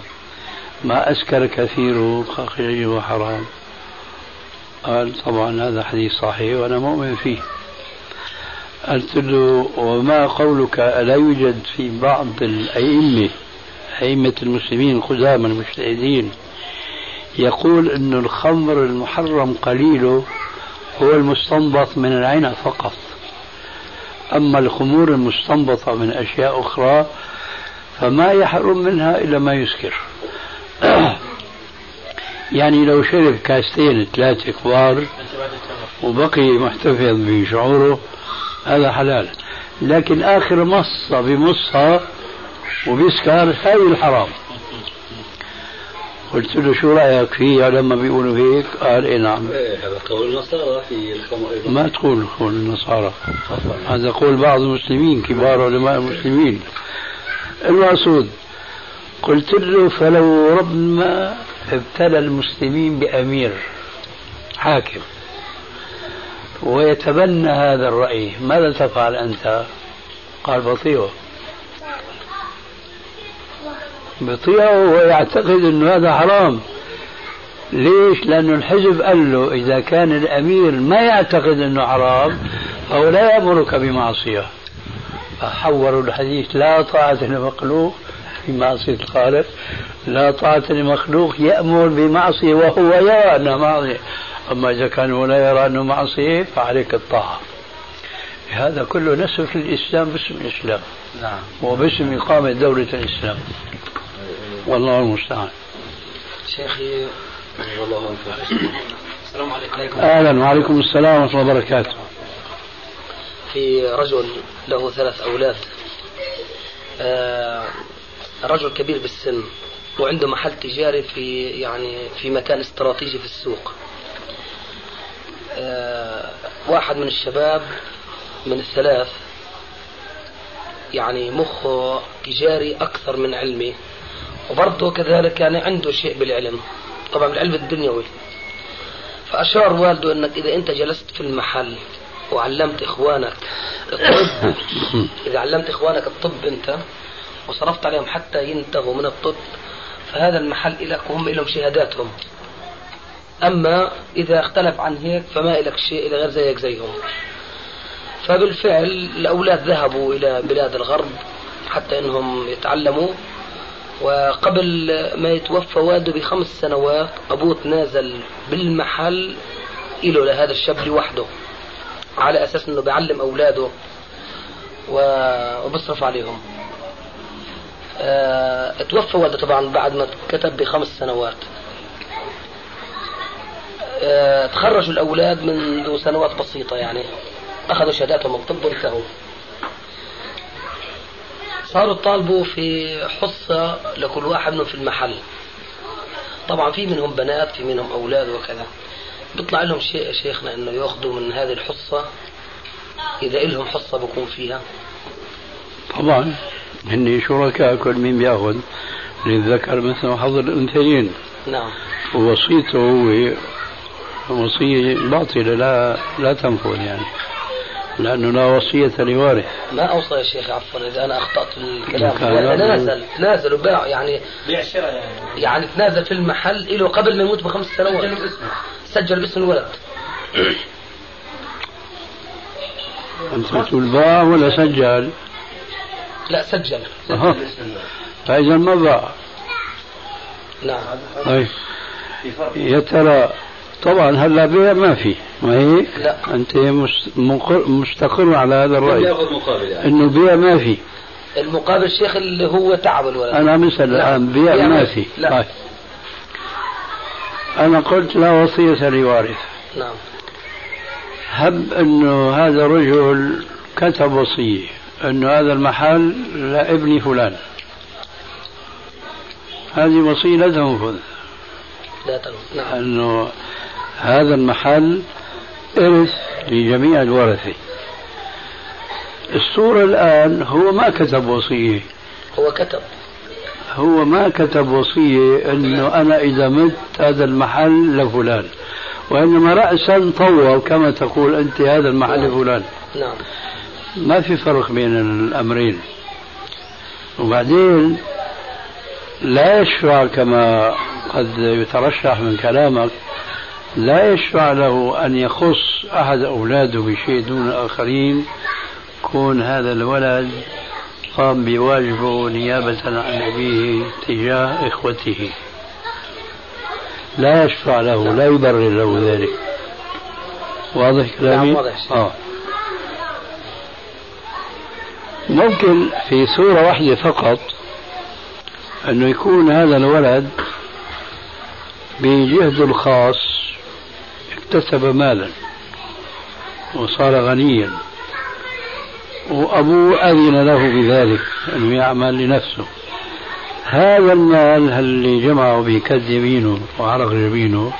ما أسكر كثيره فقليله حرام قال طبعا هذا حديث صحيح وأنا مؤمن فيه. قلت له وما قولك ألا يوجد في بعض الأئمة أئمة المسلمين القدامى المجتهدين يقول أن الخمر المحرم قليله هو المستنبط من العنب فقط. أما الخمور المستنبطة من أشياء أخرى فما يحرم منها إلا ما يسكر. يعني لو شرب كاستين ثلاثة كبار وبقي محتفظ بشعوره هذا حلال. لكن آخر مصة بمصها وبيسكر هذه الحرام قلت له شو رأيك فيها لما بيقولوا هيك؟ قال اي نعم. إيه هذا قول النصارى في الخمر أيضا. ما تقول قول النصارى. هذا قول بعض المسلمين كبار علماء المسلمين. المقصود قلت له فلو ربما ابتلى المسلمين بأمير حاكم ويتبنى هذا الرأي ماذا تفعل أنت؟ قال بطيئة بيطيعه ويعتقد إنه هذا حرام. ليش؟ لأنه الحزب قال له إذا كان الأمير ما يعتقد أنه حرام فهو لا يأمرك بمعصية. فحوروا الحديث لا طاعة لمخلوق في معصية الخالق لا طاعة لمخلوق يأمر بمعصية وهو يرى أنها معصية. أما إذا كان هو لا يرى أنه معصية فعليك الطاعة. هذا كله نسف الإسلام باسم الإسلام. نعم. وباسم إقامة دولة الإسلام. والله المستعان. شيخي والله السلام عليكم. أهلا. وعليكم السلام ورحمة الله وبركاته. في رجل له ثلاث أولاد. آه، رجل كبير بالسن وعنده محل تجاري في يعني في مكان استراتيجي في السوق. آه، واحد من الشباب من الثلاث يعني مخه تجاري أكثر من علمي. وبرضه كذلك يعني عنده شيء بالعلم. طبعا بالعلم الدنيوي. فأشار والده أنك إذا أنت جلست في المحل وعلمت إخوانك الطب إذا علمت إخوانك الطب أنت وصرفت عليهم حتى ينتهوا من الطب فهذا المحل لك وهم لهم شهاداتهم. أما إذا اختلف عن هيك فما لك شيء إلى غير زيك زيهم. فبالفعل الأولاد ذهبوا إلى بلاد الغرب حتى أنهم يتعلموا. وقبل ما يتوفى والده بخمس سنوات أبوه تنازل بالمحل إله لهذا الشاب لوحده على أساس أنه بيعلم أولاده وبصرف عليهم. آه توفى والده طبعا بعد ما كتب بخمس سنوات. آه تخرجوا الأولاد منذ سنوات بسيطة يعني أخذوا شهاداتهم الطب وانتهوا. صاروا طالبوا في حصة لكل واحد منهم في المحل. طبعا في منهم بنات في منهم أولاد وكذا. بيطلع لهم شيء يا شيخنا إنه يأخذوا من هذه الحصة. إذا إلهم حصة بكون فيها. طبعا. هن شركاء كل مين بياخذ للذكر مثل حظ الأنثيين. نعم. ووصيته هو وصية باطلة لا لا تنفذ يعني. لأنه لا وصية لوارث. ما أوصى يا شيخ عفوا إذا أنا أخطأت الكلام. كان- تنازل تنازل وباع يعني بيع شراء يعني. يعني تنازل في المحل له قبل ما يموت بخمس سنوات. سجل باسم الولد. أنت تقول باع ولا سجل؟ لا سجل. أها. فإذا ما باع. نعم. طيب يا ترى طبعا هلا بيع ما في ما هيك؟ لا. مقر- مستقر على هذا الرأي. بياخذ مقابل يعني. إنه بيع ما في المقابل الشيخ اللي هو تعب الولد أنا مثل لا. الآن بيع ما في لا. طيب. أنا قلت لا وصية لوارث. نعم. هب إنه هذا الرجل كتب وصية. إنه هذا المحل لابن فلان. هذه وصية لا تنفذ. لا تنم نعم. إنه هذا المحل إرث لجميع الورثه الصورة الآن هو ما كتب وصية. هو كتب. هو ما كتب وصية أنه أنا إذا مت هذا المحل لفلان. وإنما رأسا طوى كما تقول أنت هذا المحل نعم. لفلان نعم. ما في فرق بين الأمرين. وبعدين لا يشفع كما قد يترشح من كلامك لا يشفع له أن يخص أحد أولاده بشيء دون الآخرين كون هذا الولد قام بواجبه نيابة عن أبيه تجاه إخوته لا يشفع له لا يبرر له ذلك واضح كلامي؟ نعم، واضح. آه. ممكن في صورة واحدة فقط أنه يكون هذا الولد بجهده الخاص اكتسب مالا وصار غنيا وأبوه أذن له بذلك أنه يعمل لنفسه. هذا المال اللي جمعه بكد يمينه وعرق جبينه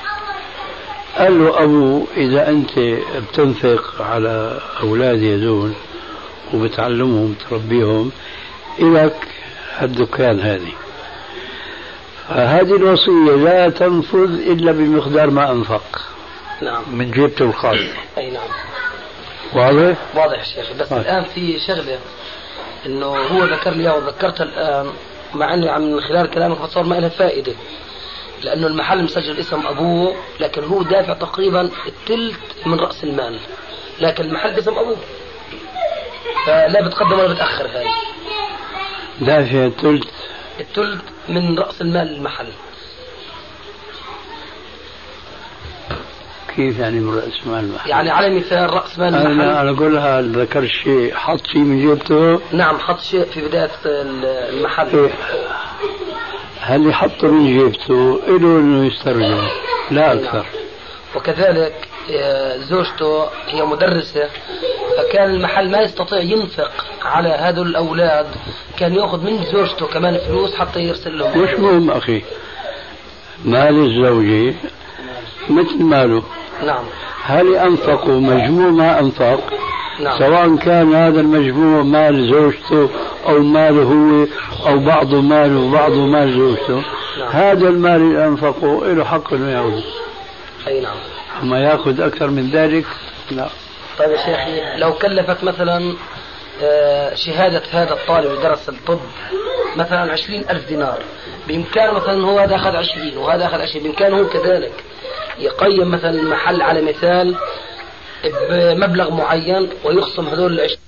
قال له أبوه إذا أنت بتنفق على أولادي هذول وبتعلمهم تربيهم إلك الدكان هذه. فهذه الوصية لا تنفذ إلا بمقدار ما أنفق. نعم. من جيبته الخاص. أي نعم. واضح؟ واضح شيخ. بس طيب. الآن في شغلة إنه هو ذكر لي وذكرتها الآن مع إني عم من خلال كلامك بتصور ما لها فائدة. لأنه المحل مسجل اسم أبوه لكن هو دافع تقريبا الثلث من رأس المال. لكن المحل باسم أبوه. فلا بتقدم ولا بتأخر هاي. دافع الثلث الثلث من رأس المال المحل. كيف يعني رأس مال المحل؟ يعني على مثال رأس مال المحل أنا أنا أقولها ذكر شيء حط شيء من جيبته. نعم حط شيء في بداية المحل. إيه. هل يحطه من جيبته؟ له انه يسترجع؟ لا نعم. أكثر وكذلك آه، زوجته هي مدرسة فكان المحل ما يستطيع ينفق على هذول الأولاد. كان يأخذ من زوجته كمان فلوس حتى يرسل لهم. مش مهم أخي؟ مال الزوجة مثل ماله. نعم. هل أنفقوا مجموع ما أنفق؟ نعم. سواء كان هذا المجموع مال زوجته أو ماله هو أو بعضه ماله وبعضه مال زوجته. نعم. هذا المال اللي أنفقه له حق إنه يأخذه أي نعم. أما يأخذ أكثر من ذلك؟ لا. طيب يا شيخي لو كلفت مثلا آه، شهادة هذا الطالب درس الطب مثلا عشرين ألف دينار بإمكانه مثلا هو هذا أخذ عشرين وهذا أخذ عشرين بإمكانه كذلك. يقيم مثلا المحل على مثال بمبلغ معين ويخصم هذول العشرين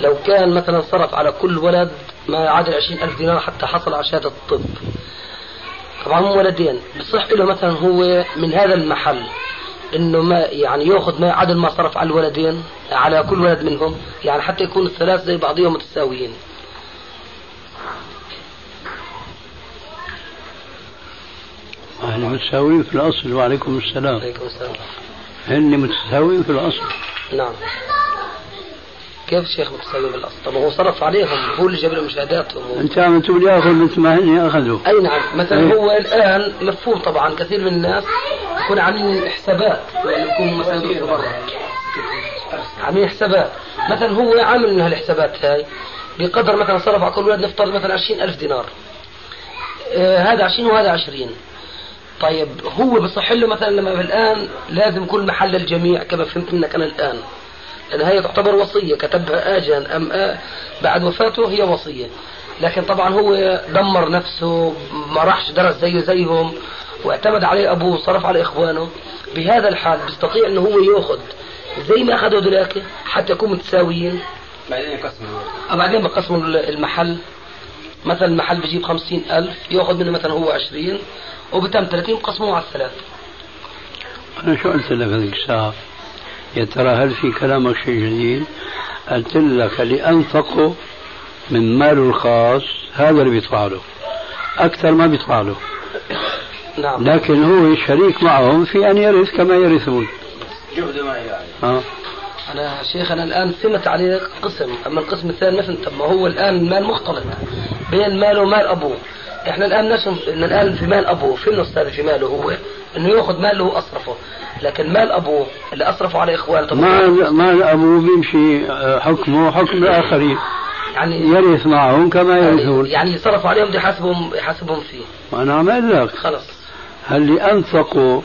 لو كان مثلا صرف على كل ولد ما يعادل عشرين ألف دينار حتى حصل على شهادة الطب. طبعا هم ولدين. بصح له مثلا هو من هذا المحل إنه ما يعني يأخذ ما يعادل ما صرف على الولدين على كل ولد منهم يعني حتى يكون الثلاث زي بعضهم متساويين. هن متساويين في الأصل. وعليكم السلام. عليكم السلام. هن متساويين في الأصل. نعم. كيف الشيخ متساوي بالاصل؟ طب هو صرف عليهم هو اللي جاب لهم شهاداتهم أنت عم تقول ياخذ مثل ما هن أخذوا أي نعم. مثلا إيه. هو الآن مفهوم طبعا كثير من الناس يكون عاملين حسابات. يكون مثلا برا عاملين حسابات. مثلا هو عامل من هالحسابات هاي بقدر مثلا صرف على كل ولد نفترض مثلا 20000 دينار. آه هذا 20 وهذا 20 طيب هو بصح له مثلا لما الآن لازم يكون محل الجميع كما فهمت منك أنا الآن. لأن هي تعتبر وصية كتبها اجا أم آ بعد وفاته هي وصية. لكن طبعا هو دمر نفسه ما راحش درس زيه زيهم واعتمد عليه أبوه صرف على إخوانه. بهذا الحال بيستطيع إنه هو يأخذ زي ما أخذوا ذولاك حتى يكونوا متساويين. بعدين يقسموا بعدين بقسموا المحل. مثلا المحل بجيب خمسين ألف يأخذ منه مثلا هو عشرين. وبتم 30 بقسموه على الثلاث. أنا شو قلت لك هذيك الساعة؟ يا ترى هل في كلامك شيء جديد؟ قلت لك اللي أنفقه من ماله الخاص هذا اللي بيطلع له أكثر ما بيطلع له نعم. لكن هو شريك معهم في أن يرث كما يرثون. جهده ما يعني. آه. أنا شيخ أنا الآن فهمت عليه قسم أما القسم الثاني ما فهمت طب ما هو الآن المال مختلط بين ماله ومال أبوه. إحنا الآن نشوف إن الآن في مال أبوه في النص في ماله هو إنه يأخذ ماله وأصرفه. لكن مال أبوه اللي أصرفه على إخوانه طب مال مال أبوه بيمشي آه، حكمه حكم الآخرين يعني يرث معهم كما يرثون. يعني صرفوا عليهم بده يحاسبهم يحاسبهم فيه. وأنا عم لك. خلص اللي أنفقوا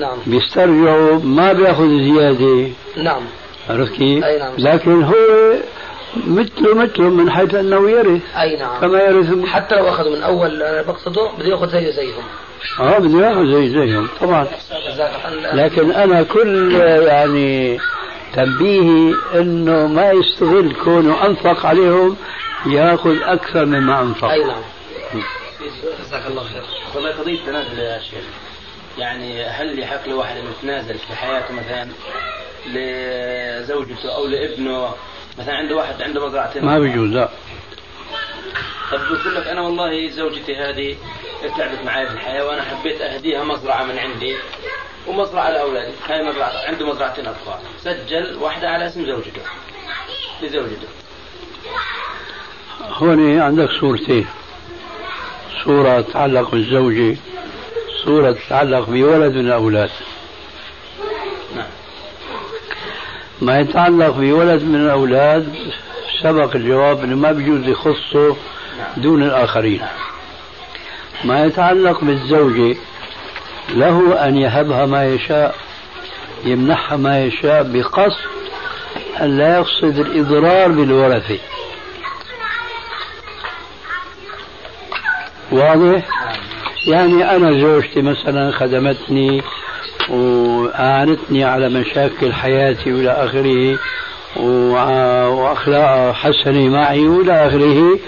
نعم. بيسترجعوا ما بياخذ زيادة؟ نعم. عرفت كيف؟ نعم. لكن هو مثله مثلهم من حيث أنه يرث. أي نعم. كما يرث حتى لو أخذوا من أول أنا بقصده بده يأخذ زيه زيهم. آه بده يأخذ زي زيهم طبعا. لكن أنا كل يعني تنبيهي إنه ما يستغل كونه أنفق عليهم يأخذ أكثر مما أنفق. أي نعم. جزاك الله خير والله قضية تنازل يا شيخ. يعني هل يحق لواحد انه يتنازل في حياته مثلا؟ لزوجته أو لابنه. مثلا عنده واحد عنده مزرعتين ما بيجوز لا. طب بقول لك أنا والله زوجتي هذه تعبت معي في الحياة وأنا حبيت أهديها مزرعة من عندي ومزرعة لأولادي. هاي مزرعة عنده مزرعتين أطفال. سجل واحدة على اسم زوجته. لزوجته. هون عندك صورتين. صورة تتعلق بالزوجة صورة تتعلق بولد من الأولاد نعم ما يتعلق بولد من الأولاد سبق الجواب أنه ما بيجوز يخصه دون الآخرين ما يتعلق بالزوجة له أن يهبها ما يشاء يمنحها ما يشاء بقصد أن لا يقصد الإضرار بالورثة واضح؟ يعني أنا زوجتي مثلا خدمتني وأعانتني على مشاكل حياتي وإلى آخره وأخلاقها حسنة معي وإلى آخره.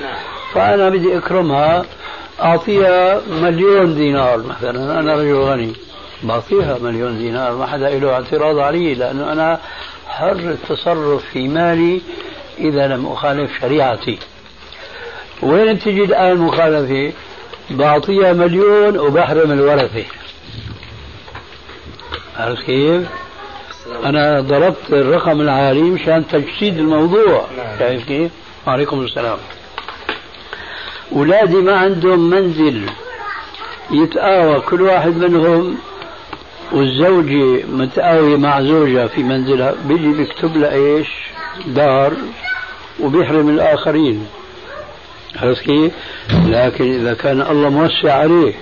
فأنا بدي أكرمها أعطيها مليون دينار مثلا. أنا رجل غني بعطيها مليون دينار ما حدا له اعتراض علي لأنه أنا حر التصرف في مالي إذا لم أخالف شريعتي. وين تجي الآن المخالفة بعطيها مليون وبحرم الورثة. عرفت كيف؟ أنا ضربت الرقم العالي مشان تجسيد الموضوع شايف كيف؟ وعليكم السلام أولادي ما عندهم منزل يتآوى كل واحد منهم والزوجة متآوية مع زوجها في منزلها بيجي بيكتب لها إيش؟ دار وبيحرم الآخرين عرفت كيف؟ لكن إذا كان الله موسع عليه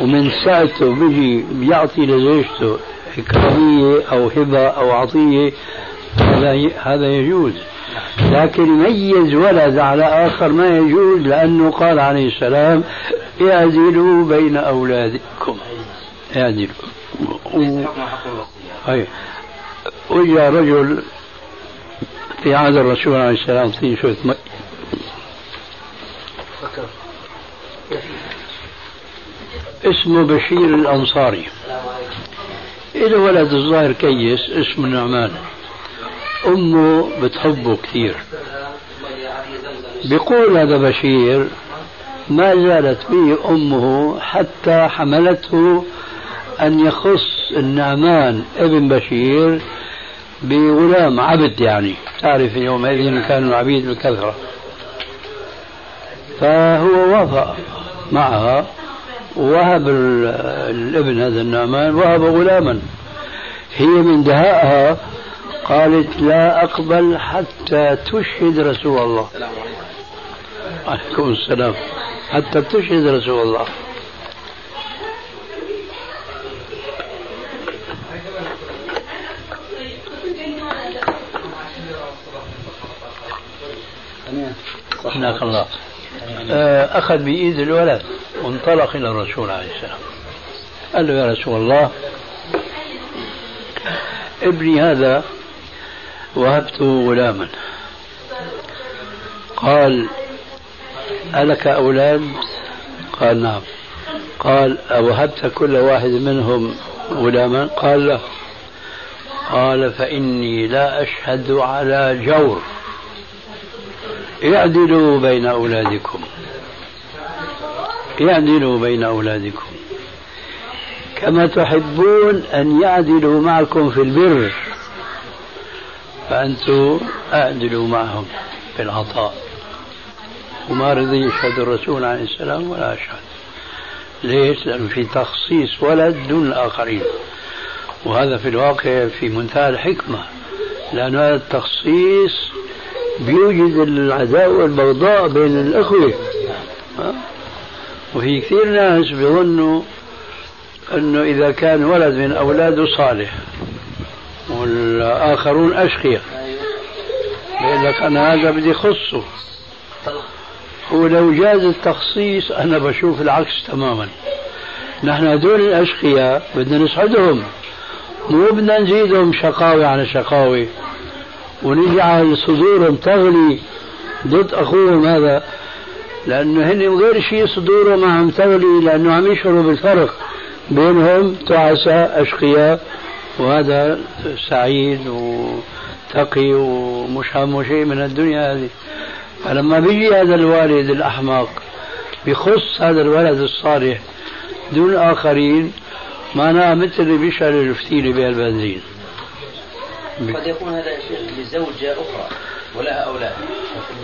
ومن ساعته بيجي بيعطي لزوجته إكرامية أو هبة أو عطية هذا هذا يجوز. لكن يميز ولد على آخر ما يجوز لأنه قال عليه السلام اعدلوا بين أولادكم. اعدلوا أي. وجاء رجل في عهد الرسول عليه السلام في شوية مي. اسمه بشير الأنصاري. إله ولد الظاهر كيس اسمه نعمان. أمه بتحبه كثير. بيقول هذا بشير ما زالت به أمه حتى حملته أن يخص النعمان ابن بشير بغلام عبد يعني. تعرف يومئذ كانوا العبيد بكثرة فهو وافق معها. ووهب الابن هذا النعمان وهب غلاما. هي من دهائها قالت لا أقبل حتى تشهد رسول الله. السلام عليكم. عليكم السلام. حتى تشهد رسول الله. الله. آه، أخذ بإيد الولد. وانطلق إلى الرسول عليه السلام. قال له يا رسول الله ابني هذا وهبته غلاما. قال ألك أولاد؟ قال نعم. قال أوهبت كل واحد منهم غلاما؟ قال لا. قال فإني لا أشهد على جور اعدلوا بين أولادكم. اعدلوا بين أولادكم. كما تحبون أن يعدلوا معكم في البر فأنتم أعدلوا معهم في العطاء. وما رضي يشهد الرسول عليه السلام ولا أشهد ليش؟ لأنه في تخصيص ولد دون الآخرين. وهذا في الواقع في منتهى الحكمة. لأن هذا التخصيص بيوجد العداوة والبغضاء بين الأخوة. وفي كثير ناس بيظنوا أنه إذا كان ولد من أولاده صالح والآخرون أشقياء. بيقول لك أنا هذا بدي خصه ولو جاز التخصيص أنا بشوف العكس تماما. نحن هذول الأشقياء بدنا نسعدهم. مو بدنا نزيدهم شقاوة على شقاوة ونجعل صدورهم تغلي ضد أخوهم هذا. لأنه هن غير شيء صدورهم عم تغلي لأنه عم يشعروا بالفرق بينهم تعساء أشقياء. وهذا سعيد وتقي ومش همه شيء من الدنيا هذه. فلما بيجي هذا الوالد الأحمق بخص هذا الولد الصالح دون آخرين معناها مثل اللي بيشعل الفتيلة بهالبنزين. قد يكون هذا لزوجة أخرى. ولها أولاد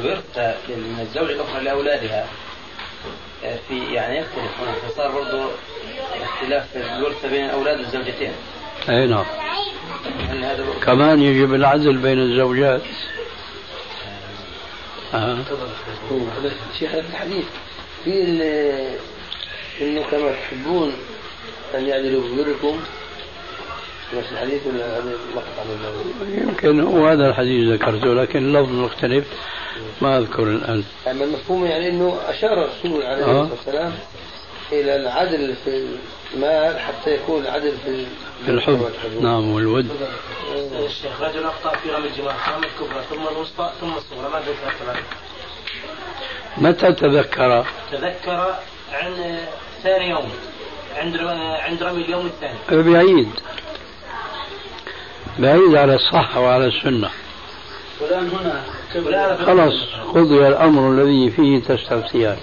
الورثة من الزوجة الأخرى لأولادها في يعني يختلف. هنا فصار برضه اختلاف الورثة بين أولاد الزوجتين. أي نعم. كمان يجب العدل بين الزوجات. آه. شيخ الحديث. في إنه كما تحبون أن يعدلوا ببركم نفس الحديث ولا هذا مقطع من يمكن هو هذا الحديث ذكرته لكن اللفظ مختلف. ما أذكر الآن. أما المفهوم يعني إنه أشار الرسول عليه الصلاة آه. والسلام إلى العدل في المال حتى يكون العدل في في الحب. نعم والود. الشيخ رجل أخطأ في رمي الجماعة رمي الكبرى ثم الوسطى ثم الصغرى. ماذا يترتب متى تذكر؟ تذكر عن ثاني يوم عند عند رمي اليوم الثاني. بعيد بعيد على الصحة وعلى السنة. والآن هنا خلاص قضي الأمر الذي فيه تستفتيان.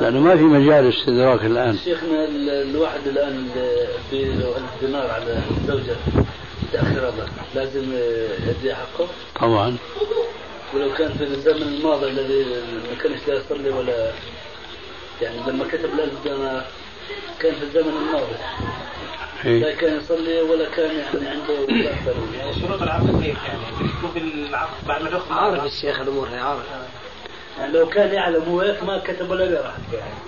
لأنه ما في مجال استدراك الآن. شيخنا الواحد الآن في دينار على زوجة تأخر الله. لازم يدي حقه. طبعا. ولو كان في الزمن الماضي الذي ما كانش لا يصلي ولا يعني لما كتب الألف دينار كان في الزمن الماضي. لا كان يصلي ولا كان يعني عنده يعني شروط العقد كيف يعني؟ تشوف العقد بعد ما تاخذ عارف الشيخ الأمور هي عارف. يعني لو كان يعلم هو ما كتب ولا بيرح يعني